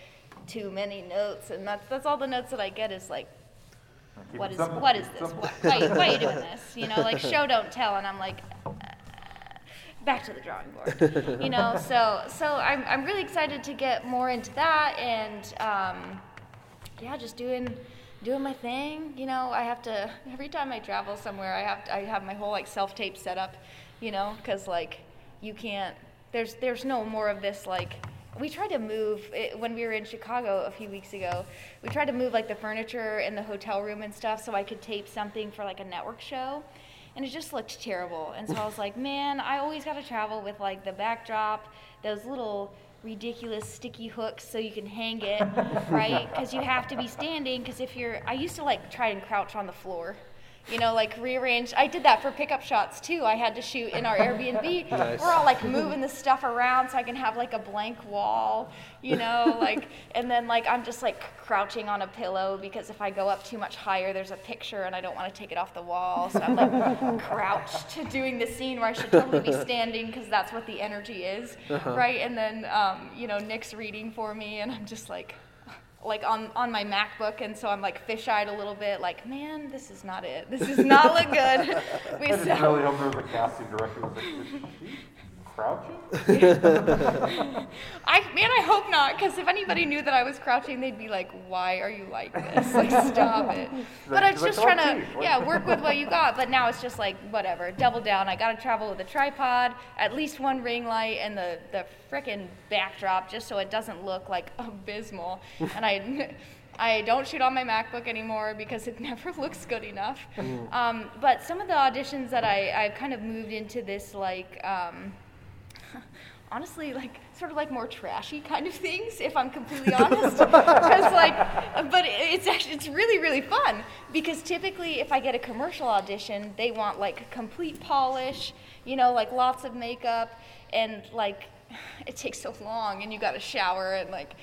too many notes, and that's that's all the notes that I get is like, keep what is what is this? Why, <laughs> why, why are you doing this? You know, like show don't tell, and I'm like. uh, Back to the drawing board, you know. So, so I'm, I'm really excited to get more into that, and um, yeah, just doing doing my thing. You know, I have to every time I travel somewhere, I have to, I have my whole like self tape set up. You know, because like you can't. There's there's no more of this like. We tried to move it, when we were in Chicago a few weeks ago. We tried to move like the furniture in the hotel room and stuff so I could tape something for like a network show, and it just looked terrible. And so I was like, man, I always got to travel with like the backdrop, those little ridiculous sticky hooks so you can hang it, right? <laughs> Because you have to be standing. Because if you're, I used to like try and crouch on the floor, you know, like rearrange. I did that for pickup shots too. I had to shoot in our Airbnb. <laughs> Nice. We're all like moving the stuff around so I can have like a blank wall, you know, <laughs> like, and then like I'm just like crouching on a pillow because if I go up too much higher, there's a picture and I don't want to take it off the wall. So I'm like <laughs> crouched to doing the scene where I should totally be standing because that's what the energy is, right? And then, um, you know, Nick's reading for me and I'm just like, like on, on my MacBook, and so I'm like fish-eyed a little bit, like, man, this is not it. This does not look good. <laughs> We so- really there a casting director was <laughs> like, crouching? <laughs> I man, I hope not, because if anybody knew that I was crouching, they'd be like, "Why are you like this? Like, stop it." <laughs> But I was just trying "Oh, to, yeah, work with what you got. But now it's just like, whatever, double down. I got to travel with a tripod, at least one ring light, and the the frickin' backdrop, just so it doesn't look like abysmal. <laughs> And I. I don't shoot on my MacBook anymore because it never looks good enough. Um, but some of the auditions that I, I've kind of moved into this like um, honestly like sort of like more trashy kind of things if i'm completely honest because like but it's actually it's really really fun because typically if i get a commercial audition they want like complete polish you know like lots of makeup and like it takes so long and you got to shower and like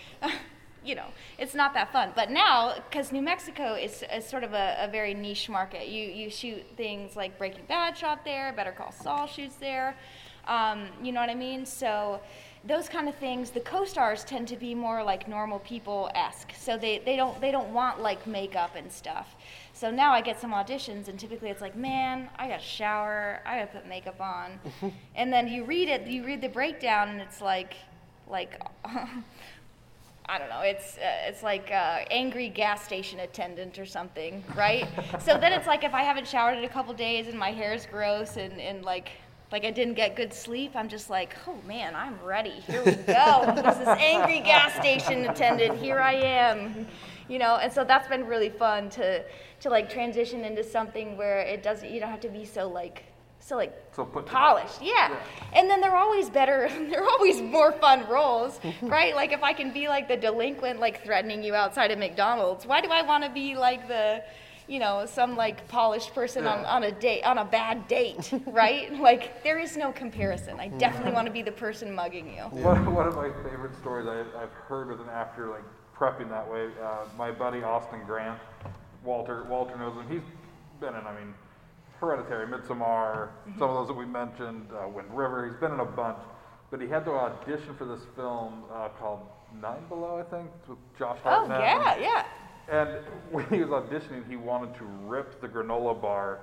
you know, it's not that fun. But now, because New Mexico is, is sort of a, a very niche market, you, you shoot things like Breaking Bad shot there, Better Call Saul shoots there. Um, you know what I mean? So those kind of things, the co-stars tend to be more like normal people esque. So they, they don't they don't want like makeup and stuff. So now I get some auditions, and typically it's like, man, I got to shower, I got to put makeup on, <laughs> and then you read it, you read the breakdown, and it's like, like. <laughs> I don't know. It's uh, it's like uh, angry gas station attendant or something, right? <laughs> so then it's like if I haven't showered in a couple days and my hair's gross and, and like like I didn't get good sleep, I'm just like, oh man, I'm ready. Here we go. This is angry gas station attendant. Here I am, you know. And so that's been really fun to to like transition into something where it doesn't. You don't have to be so like so like So polished yeah. and then they're always better <laughs> they're always more fun roles <laughs> right like if i can be like the delinquent like threatening you outside of mcdonald's why do i want to be like the you know some like polished person on, Yeah. on a date on a bad date <laughs> right like there is no comparison i definitely want to be the person mugging you One, one of my favorite stories I, I've heard with an actor like prepping that way. Uh, my buddy Austin Grant, Walter Walter knows him. He's been in, I mean, Hereditary, Midsommar, some of those that we mentioned, uh, Wind River. He's been in a bunch, but he had to audition for this film uh, called Nine Below, I think, with Josh Hartnett. oh Hartnett. yeah yeah And <laughs> when he was auditioning, he wanted to rip the granola bar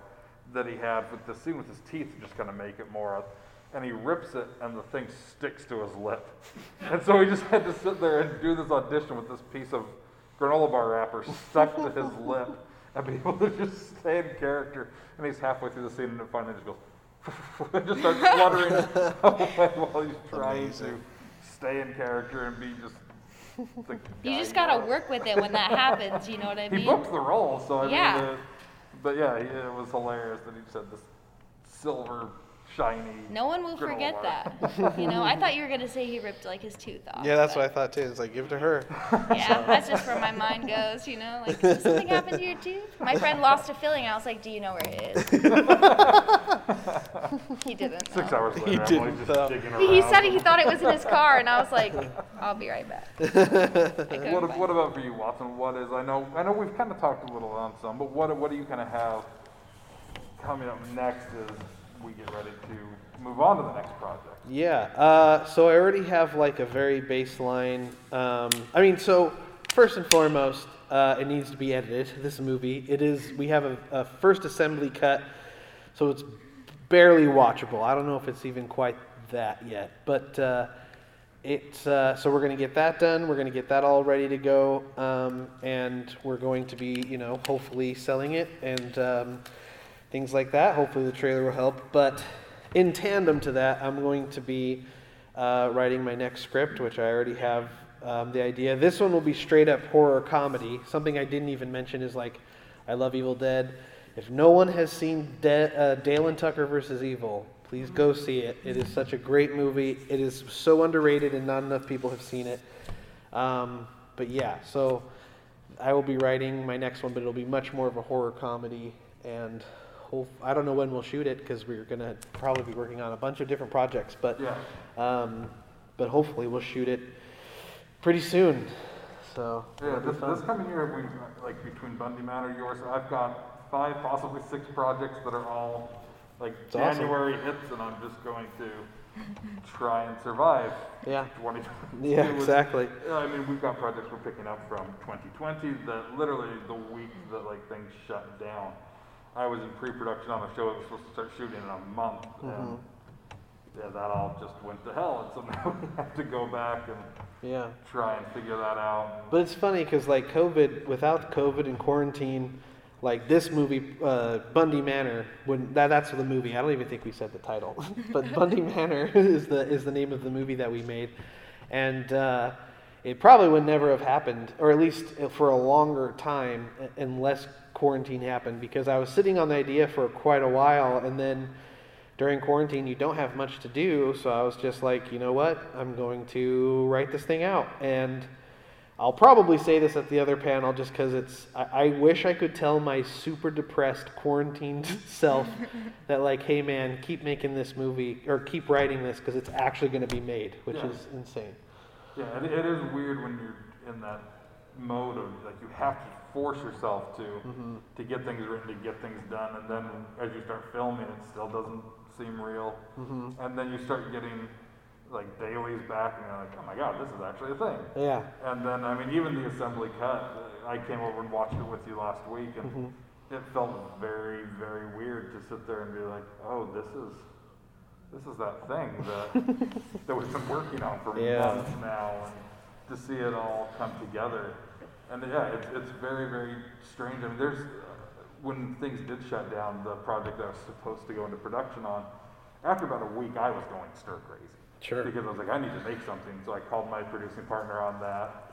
that he had with the scene with his teeth just kind of make it more. And he rips it, and the thing sticks to his lip. <laughs> And so he just had to sit there and do this audition with this piece of granola bar wrapper stuck to his <laughs> lip and be able to just stay in character. And he's halfway through the scene, and it finally just goes. and just starts fluttering away while he's trying Amazing. to stay in character and be just. The You just gotta knows. work with it when that happens. You know what I mean? <laughs> He mean? booked the role, so I Yeah. mean, uh, but yeah, it was hilarious that he just had this silver, shiny. No one will forget bar. that. <laughs> You know, I thought <laughs> you were gonna say he ripped like his tooth off. Yeah, that's what I thought too. It's like give it to her. Yeah, that's just where my mind goes, you know? Like, did something happened to your tooth? My friend lost a filling, and I was like, do you know where it is? He didn't. Six know. hours later, He didn't, just digging around. He said he thought it was in his car, and I was like, I'll be right back. What, find what about for you, Watson? What is? I know, I know we've kind of talked a little on some, but what, what do you kind of have coming up next as we get ready to move on to the next project? Yeah. Uh, so I already have like a very baseline. Um, I mean, so first and foremost, uh, it needs to be edited. This movie. It is. We have a, a first assembly cut, so it's barely watchable. I don't know if it's even quite that yet, but. Uh, it's uh, so we're going to get that done. We're going to get that all ready to go, um, and we're going to be, you know, hopefully selling it and um, things like that. Hopefully, the trailer will help. But in tandem to that, I'm going to be uh, writing my next script, which I already have um, the idea. This one will be straight up horror comedy. Something I didn't even mention is like, I love Evil Dead. If no one has seen De- uh, Dale and Tucker versus Evil, please go see it. It is such a great movie. It is so underrated, and not enough people have seen it. Um, but yeah, so I will be writing my next one, but it'll be much more of a horror comedy. And hope, I don't know when we'll shoot it because we're gonna probably be working on a bunch of different projects. But Yeah. um, but hopefully we'll shoot it pretty soon. So Yeah, this, this coming year, we, like between Bundy Manor, yours, I've got five, possibly six projects that are all like It's awesome. January hits, and I'm just going to try and survive Yeah. 2022. Yeah, with- exactly. I mean, we've got projects we're picking up from 2020 that literally the week that like things shut down, I was in pre-production on a show that was supposed to start shooting in a month, Mm-hmm. and yeah, that all just went to hell. And so <laughs> now we have to go back and Yeah. try and figure that out. But it's funny because like COVID, without COVID and quarantine, like this movie, uh, Bundy Manor, when that, that's the movie. I don't even think we said the title, <laughs> but Bundy <laughs> Manor <laughs> is the is the name of the movie that we made, and uh, it probably would never have happened, or at least for a longer time, unless quarantine happened. Because I was sitting on the idea for quite a while, and then during quarantine you don't have much to do, so I was just like, you know what, I'm going to write this thing out and. I'll probably say this at the other panel just because it's. I, I wish I could tell my super depressed, quarantined <laughs> self <laughs> that, like, hey man, keep making this movie or keep writing this because it's actually going to be made, which Yeah. is insane. Yeah, it, it is weird when you're in that mode of like you have to force yourself to Mm-hmm. to get things written, to get things done, and then as you start filming, it still doesn't seem real, Mm-hmm. and then you start getting like dailies back, and you're like, oh my god, this is actually a thing. Yeah. And then I mean, even the assembly cut, uh, I came over and watched it with you last week, and Mm-hmm. it felt very, very weird to sit there and be like, oh, this is. This is that thing that <laughs> that we've been working on for Yeah. months now, and to see it all come together. And yeah, it's, it's very, very strange. I mean, there's, when things did shut down, the project that I was supposed to go into production on, after about a week, I was going stir crazy. Sure. Because I was like, I need to make something. So I called my producing partner on that.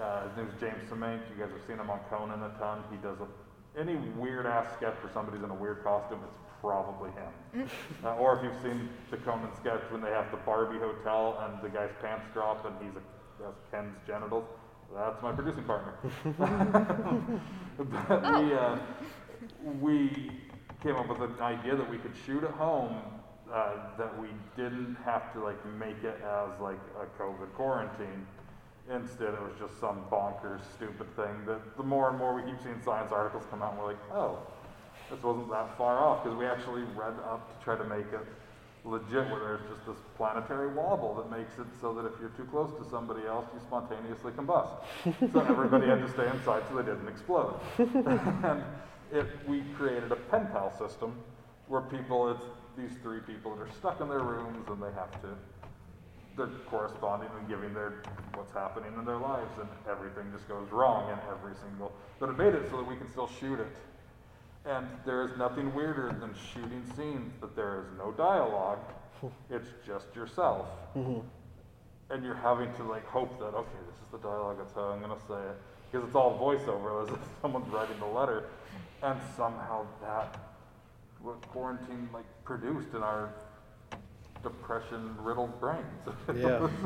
Uh, his name's James Semink. You guys have seen him on Conan a ton. He does a, any weird ass sketch where somebody's in a weird costume, it's probably him. <laughs> uh, or if you've seen the Conan sketch when they have the Barbie hotel and the guy's pants drop and he's a, has Ken's genitals, that's my producing partner. <laughs> <laughs> but we, uh, we came up with an idea that we could shoot at home uh, that we didn't have to like make it as like a COVID quarantine. Instead, it was just some bonkers, stupid thing that the more and more we keep seeing science articles come out, and we're like, oh, this wasn't that far off because we actually read up to try to make it legit where there's just this planetary wobble that makes it so that if you're too close to somebody else, you spontaneously combust. so everybody had to stay inside so they didn't explode. <laughs> and it, we created a pen pal system where people, it's these three people that are stuck in their rooms and they have to, they're corresponding and giving their what's happening in their lives, and everything just goes wrong in every single. But it made it so that we can still shoot it. And there is nothing weirder than shooting scenes that there is no dialogue. <laughs> It's just yourself. Mm-hmm. And you're having to like hope that okay, this is the dialogue. That's how I'm gonna say it because it's all voiceover as if <laughs> someone's writing the letter, and somehow that what quarantine like produced in our depression riddled brains. Yeah. <laughs>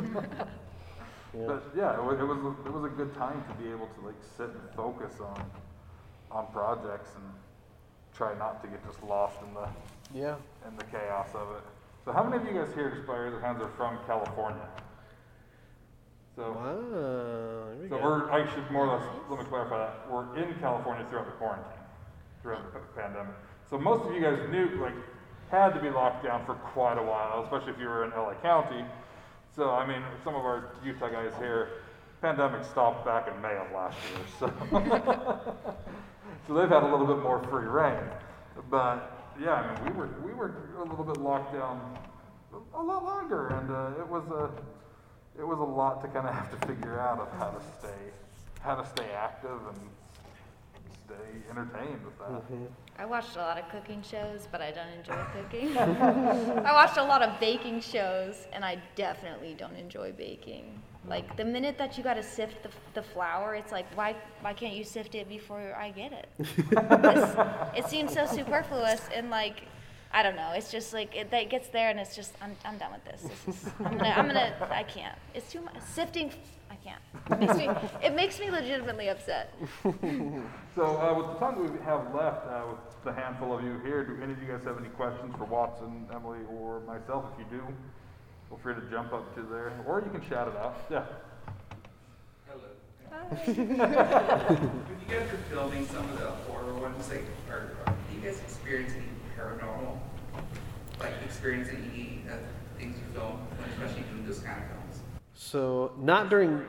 Yeah. But yeah, it was, it was a, it was a good time to be able to like sit and focus on on projects and try not to get just lost in the Yeah. in the chaos of it. So how many of you guys here, just by raise of hands, are from California? So Wow. We so go. we're I should more or less let me clarify that we're in California throughout the quarantine, throughout the pandemic. So most of you guys knew like had to be locked down for quite a while, especially if you were in LA County. So I mean, some of our Utah guys here, pandemic stopped back in May of last year, so <laughs> so they've had a little bit more free reign. But yeah, I mean, we were we were a little bit locked down a lot longer, and uh, it was a it was a lot to kind of have to figure out of how to stay how to stay active and stay entertained with that. Mm-hmm. I watched a lot of cooking shows, but I don't enjoy cooking. <laughs> I watched a lot of baking shows, and I definitely don't enjoy baking. Like the minute that you got to sift the, the flour, it's like why why can't you sift it before I get it? <laughs> It seems so superfluous and like I don't know. It's just like it, that gets there, and it's just I'm, I'm done with this. this is, I'm gonna I'm gonna I can't. It's too much sifting. I can't. It makes me it makes me legitimately upset. <laughs> So uh, with the time that we have left, uh, with the handful of you here, do any of you guys have any questions for Watson, Emily, or myself? If you do, feel free to jump up to there, or you can shout it out. Yeah. Hello. <laughs> When you guys were filming some of the horror ones, like, are, are you guys experience any paranormal, like, experience any uh, things you film, especially doing this kind of films? So not during,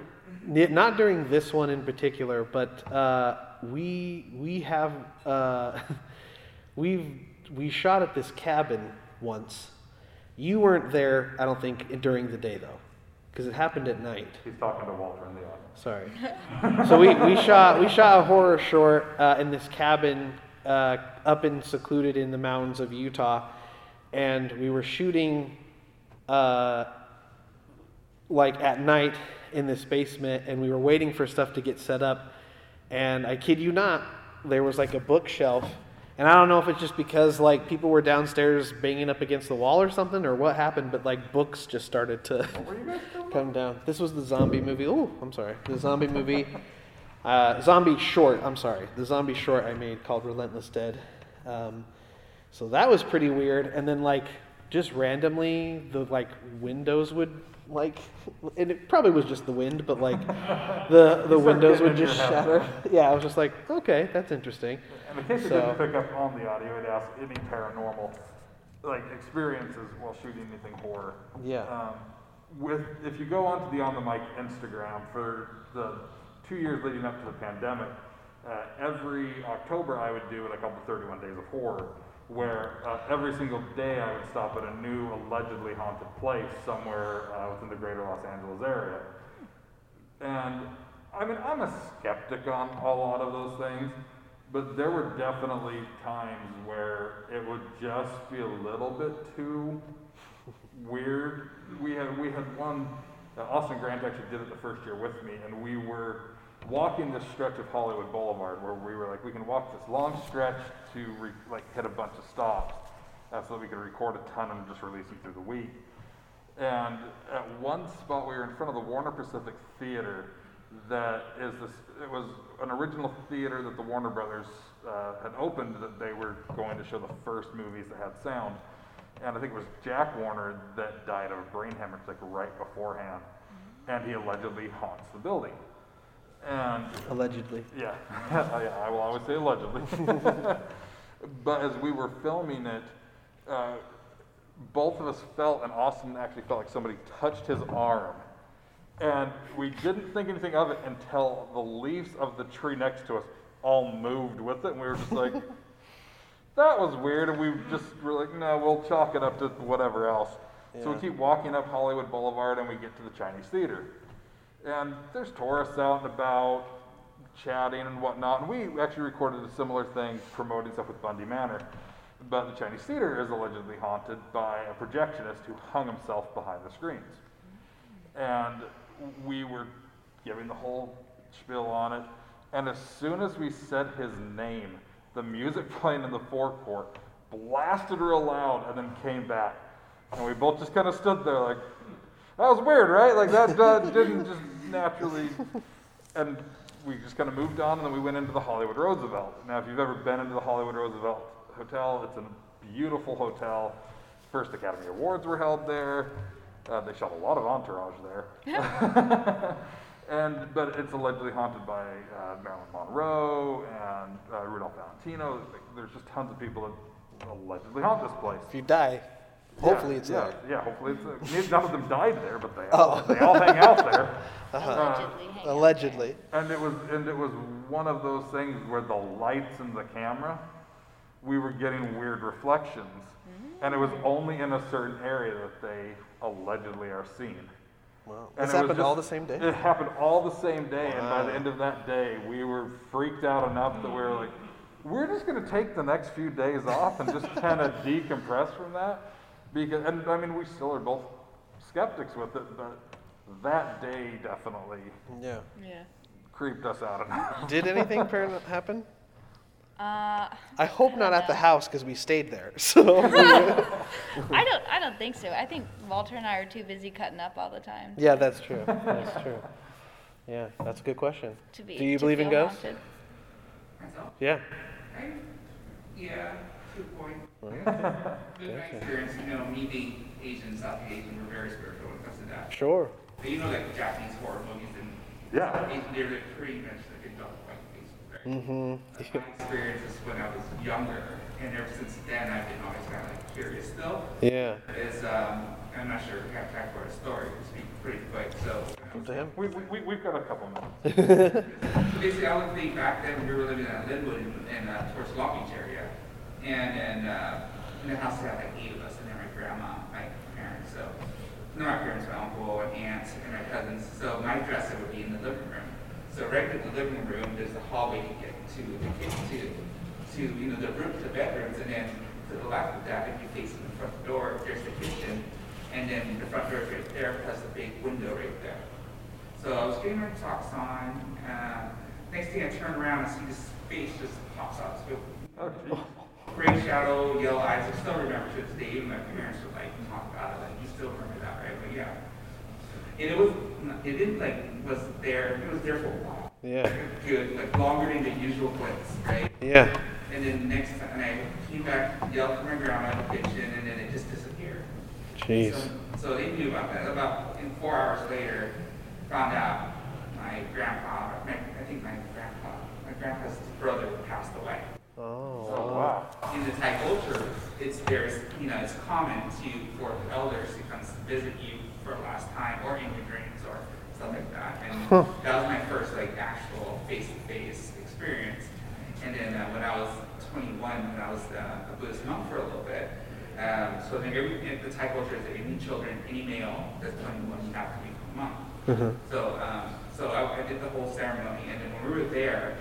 not during this one in particular, but uh, we we have uh, <laughs> we've we shot at this cabin once. You weren't there, I don't think, during the day though, because it happened at night. He's talking to Walter in the audience. Sorry. so we, we shot we shot a horror short uh, in this cabin uh, up and secluded in the mountains of Utah, and we were shooting uh, like at night in this basement, and we were waiting for stuff to get set up. And I kid you not, there was like a bookshelf. And I don't know if it's just because like people were downstairs banging up against the wall or something, or what happened, but like books just started to come down. This was the zombie movie. Oh, I'm sorry, the zombie movie, uh, zombie short. I'm sorry, the zombie short I made called Relentless Dead. Um, so that was pretty weird. And then like just randomly, the like windows would like, <laughs> and it probably was just the wind, but like <laughs> the the windows would just shatter. <laughs> Yeah, I was just like, okay, that's interesting. And in case you So- didn't pick up on the audio, it asked any paranormal like experiences while shooting anything horror. Yeah. Um, with if you go onto the On the Mic Instagram for the two years leading up to the pandemic, uh, every October I would do what I call the 31 Days of Horror, where uh, every single day I would stop at a new allegedly haunted place somewhere uh, within the greater Los Angeles area. And I mean, I'm a skeptic on a lot of those things, but there were definitely times where it would just be a little bit too weird. We had we had one. Uh, Austin Grant actually did it the first year with me, and we were walking this stretch of Hollywood Boulevard where we were like, we can walk this long stretch to re- like hit a bunch of stops, uh, so that we could record a ton and just release them through the week. And at one spot, we were in front of the Warner Pacific Theater. That is this. It was an original theater that the Warner Brothers uh, had opened. That they were going to show the first movies that had sound. And I think it was Jack Warner that died of a brain hemorrhage like right beforehand. And he allegedly haunts the building. And Allegedly. yeah, <laughs> yeah, I will always say allegedly. <laughs> but as we were filming it, uh, both of us felt, and Austin actually felt like somebody touched his arm. And we didn't think anything of it until the leaves of the tree next to us all moved with it. And we were just like, <laughs> that was weird. And we just were like, no, we'll chalk it up to whatever else. So we keep walking up Hollywood Boulevard and we get to the Chinese Theater. And there's tourists out and about chatting and whatnot. And we actually recorded a similar thing promoting stuff with Bundy Manor. But the Chinese Theater is allegedly haunted by a projectionist who hung himself behind the screens. And we were giving the whole spiel on it. And as soon as we said his name, the music <laughs> playing in the forecourt blasted real loud and then came back. And we both just kind of stood there like, that was weird, right? Like that uh, didn't just naturally. And we just kind of moved on, and then we went into the Hollywood Roosevelt. Now, if you've ever been into the Hollywood Roosevelt Hotel, it's a beautiful hotel. First Academy Awards were held there. Uh, they shot a lot of entourage there. <laughs> and but it's allegedly haunted by uh, Marilyn Monroe and uh, Rudolph Valentino. There's just tons of people that allegedly haunt this place. If you die, hopefully Yeah, it's yeah, there. Yeah, hopefully it's there. None of them died there, but they Oh. all, they all hang out there. <laughs> Uh-huh. Uh, allegedly. hang out there. Allegedly. And it was and it was one of those things where the lights and the camera, we were getting weird reflections, mm-hmm. and it was only in a certain area that they allegedly are seen. Wow. And This it was happened all the same day? It happened all the same day, and by the end of that day, we were freaked out enough that we were like, we're just going to take the next few days off and just kind of <laughs> decompress from that. Because, and I mean, we still are both skeptics with it, but that day definitely Yeah. Yeah. creeped us out enough. Did anything paranormal happen? Uh, I hope not don't at the house because we stayed there. <laughs> So <laughs> I don't. I don't think so. I think Walter and I are too busy cutting up all the time. yeah, that's true. <laughs> That's true. Yeah, that's a good question. To be. Do you to believe in feel ghosts? haunted. Myself? Yeah. I, yeah, to a point. With my experience, you know, me being Asian, South Asian, we're very spiritual when it comes to that. Sure. But you know, like Japanese horror movies and Yeah. South Asian, they're like pretty much like a dog white face. Right? Mm-hmm. That's my experience is when I was younger, and ever since then, I've been always kind of like curious still. Yeah. Is, um, I'm not sure if we have time for a story, to speak pretty quick, so. Up to him. We, we, we- we've got a couple minutes. <laughs> So basically, I was thinking back then, we were living in Lynwood in, in uh, towards Long Beach area, and and uh, in the house we had like eight of us, and then my grandma, my parents, so not my parents, my uncle and aunts and my cousins. So my dresser would be in the living room. So right in the living room, there's the hallway to get to to to you know the room, the bedrooms, and then to the left of that, if you face the front door, there's the kitchen, and then the front door right there, plus the big window right there. So I was getting my socks on. Uh, next thing I turn around and see this face just pops out. So Oh, gray shadow, yellow eyes. I still remember to this day. Even my parents were like, "Talk about it." Like, you still remember that, right? But yeah. And it was. It didn't like was there. It was there for a while. Yeah. Good, like longer than the usual place, right? Yeah. And then the next time, I came back, yelled for my grandma in the kitchen, and then it just disappeared. Jeez. So, so they knew about that. About in four hours later, found out my grandpa, my, I think my grandpa, my grandpa's brother passed away. Oh. Oh, wow. wow. In the Thai culture, it's there's you know it's common to for elders to come visit you for the last time or in your dreams or stuff like that. And Huh. that was my first like actual face-to-face experience. And then uh, when I was 21, when I was uh, a Buddhist monk for a little bit. Um, so then every in the Thai culture is that any children, any male that's 21, you have to become a monk. Mhm. So, um, so I, I did the whole ceremony, and then when we were there,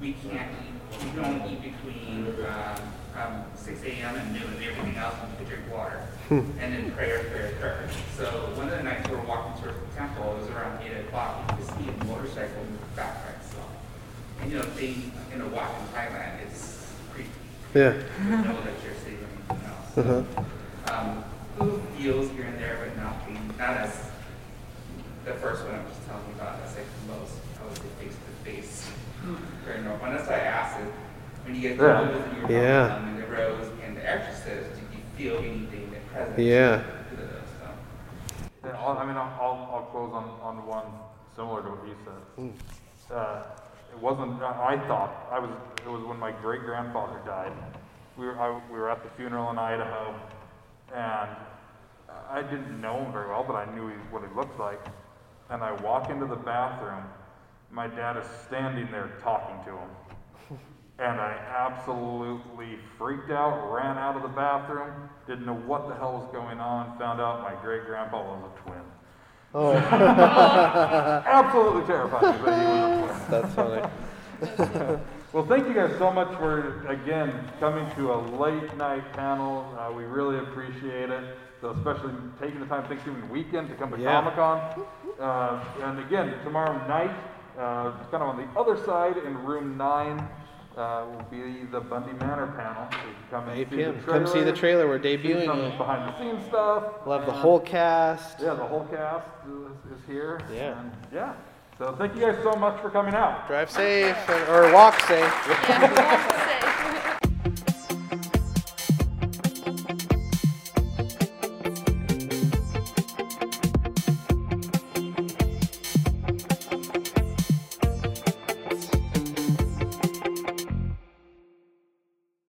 we can't eat. We don't eat between um, um, 6 a.m. and noon, and everything else we drink water, and then prayer, prayer, prayer. So one of the nights we were walking towards the temple, it was around 8 o'clock. You could see a motorcycle move back by itself. And you know, being in a walk in Thailand, it's creepy. Yeah. You know that you're seeing anything else. Uh-huh. Um, little feels here and there, but nothing, not as the first one I'm just telling you about, that's like the most, I was face to face paranormal. And that's why I asked it, when you get the Yeah. movies and you Yeah. talking um, and the rose and the exorcist, did you feel anything that present? Yeah. To so. Yeah, I'll, I mean, I'll, I'll, I'll close on, on one similar to what you said. Uh, it wasn't, I thought, I was, it was when my great grandfather died. We were, I, we were at the funeral in Idaho, and I didn't know him very well, but I knew he, what he looked like. And I walk into the bathroom. My dad is standing there talking to him. And I absolutely freaked out, ran out of the bathroom, didn't know what the hell was going on, found out my great grandpa was a twin. Oh, <laughs> Absolutely terrified me, but he was a twin. <laughs> that's funny. Well, thank you guys so much for, again, coming to a late night panel. Uh, we really appreciate it. So especially taking the time Thanksgiving weekend to come to Yeah. Comic Con. Uh, and again, tomorrow night, uh, kind of on the other side in room nine, uh, will be the Bundy Manor panel. So come and see p.m. the Come see the trailer. We're see debuting some behind the scenes stuff. We'll have the whole cast. Yeah, the whole cast is, is here. Yeah. And yeah. So thank you guys so much for coming out. Drive safe or walk safe. Yeah, walk <laughs>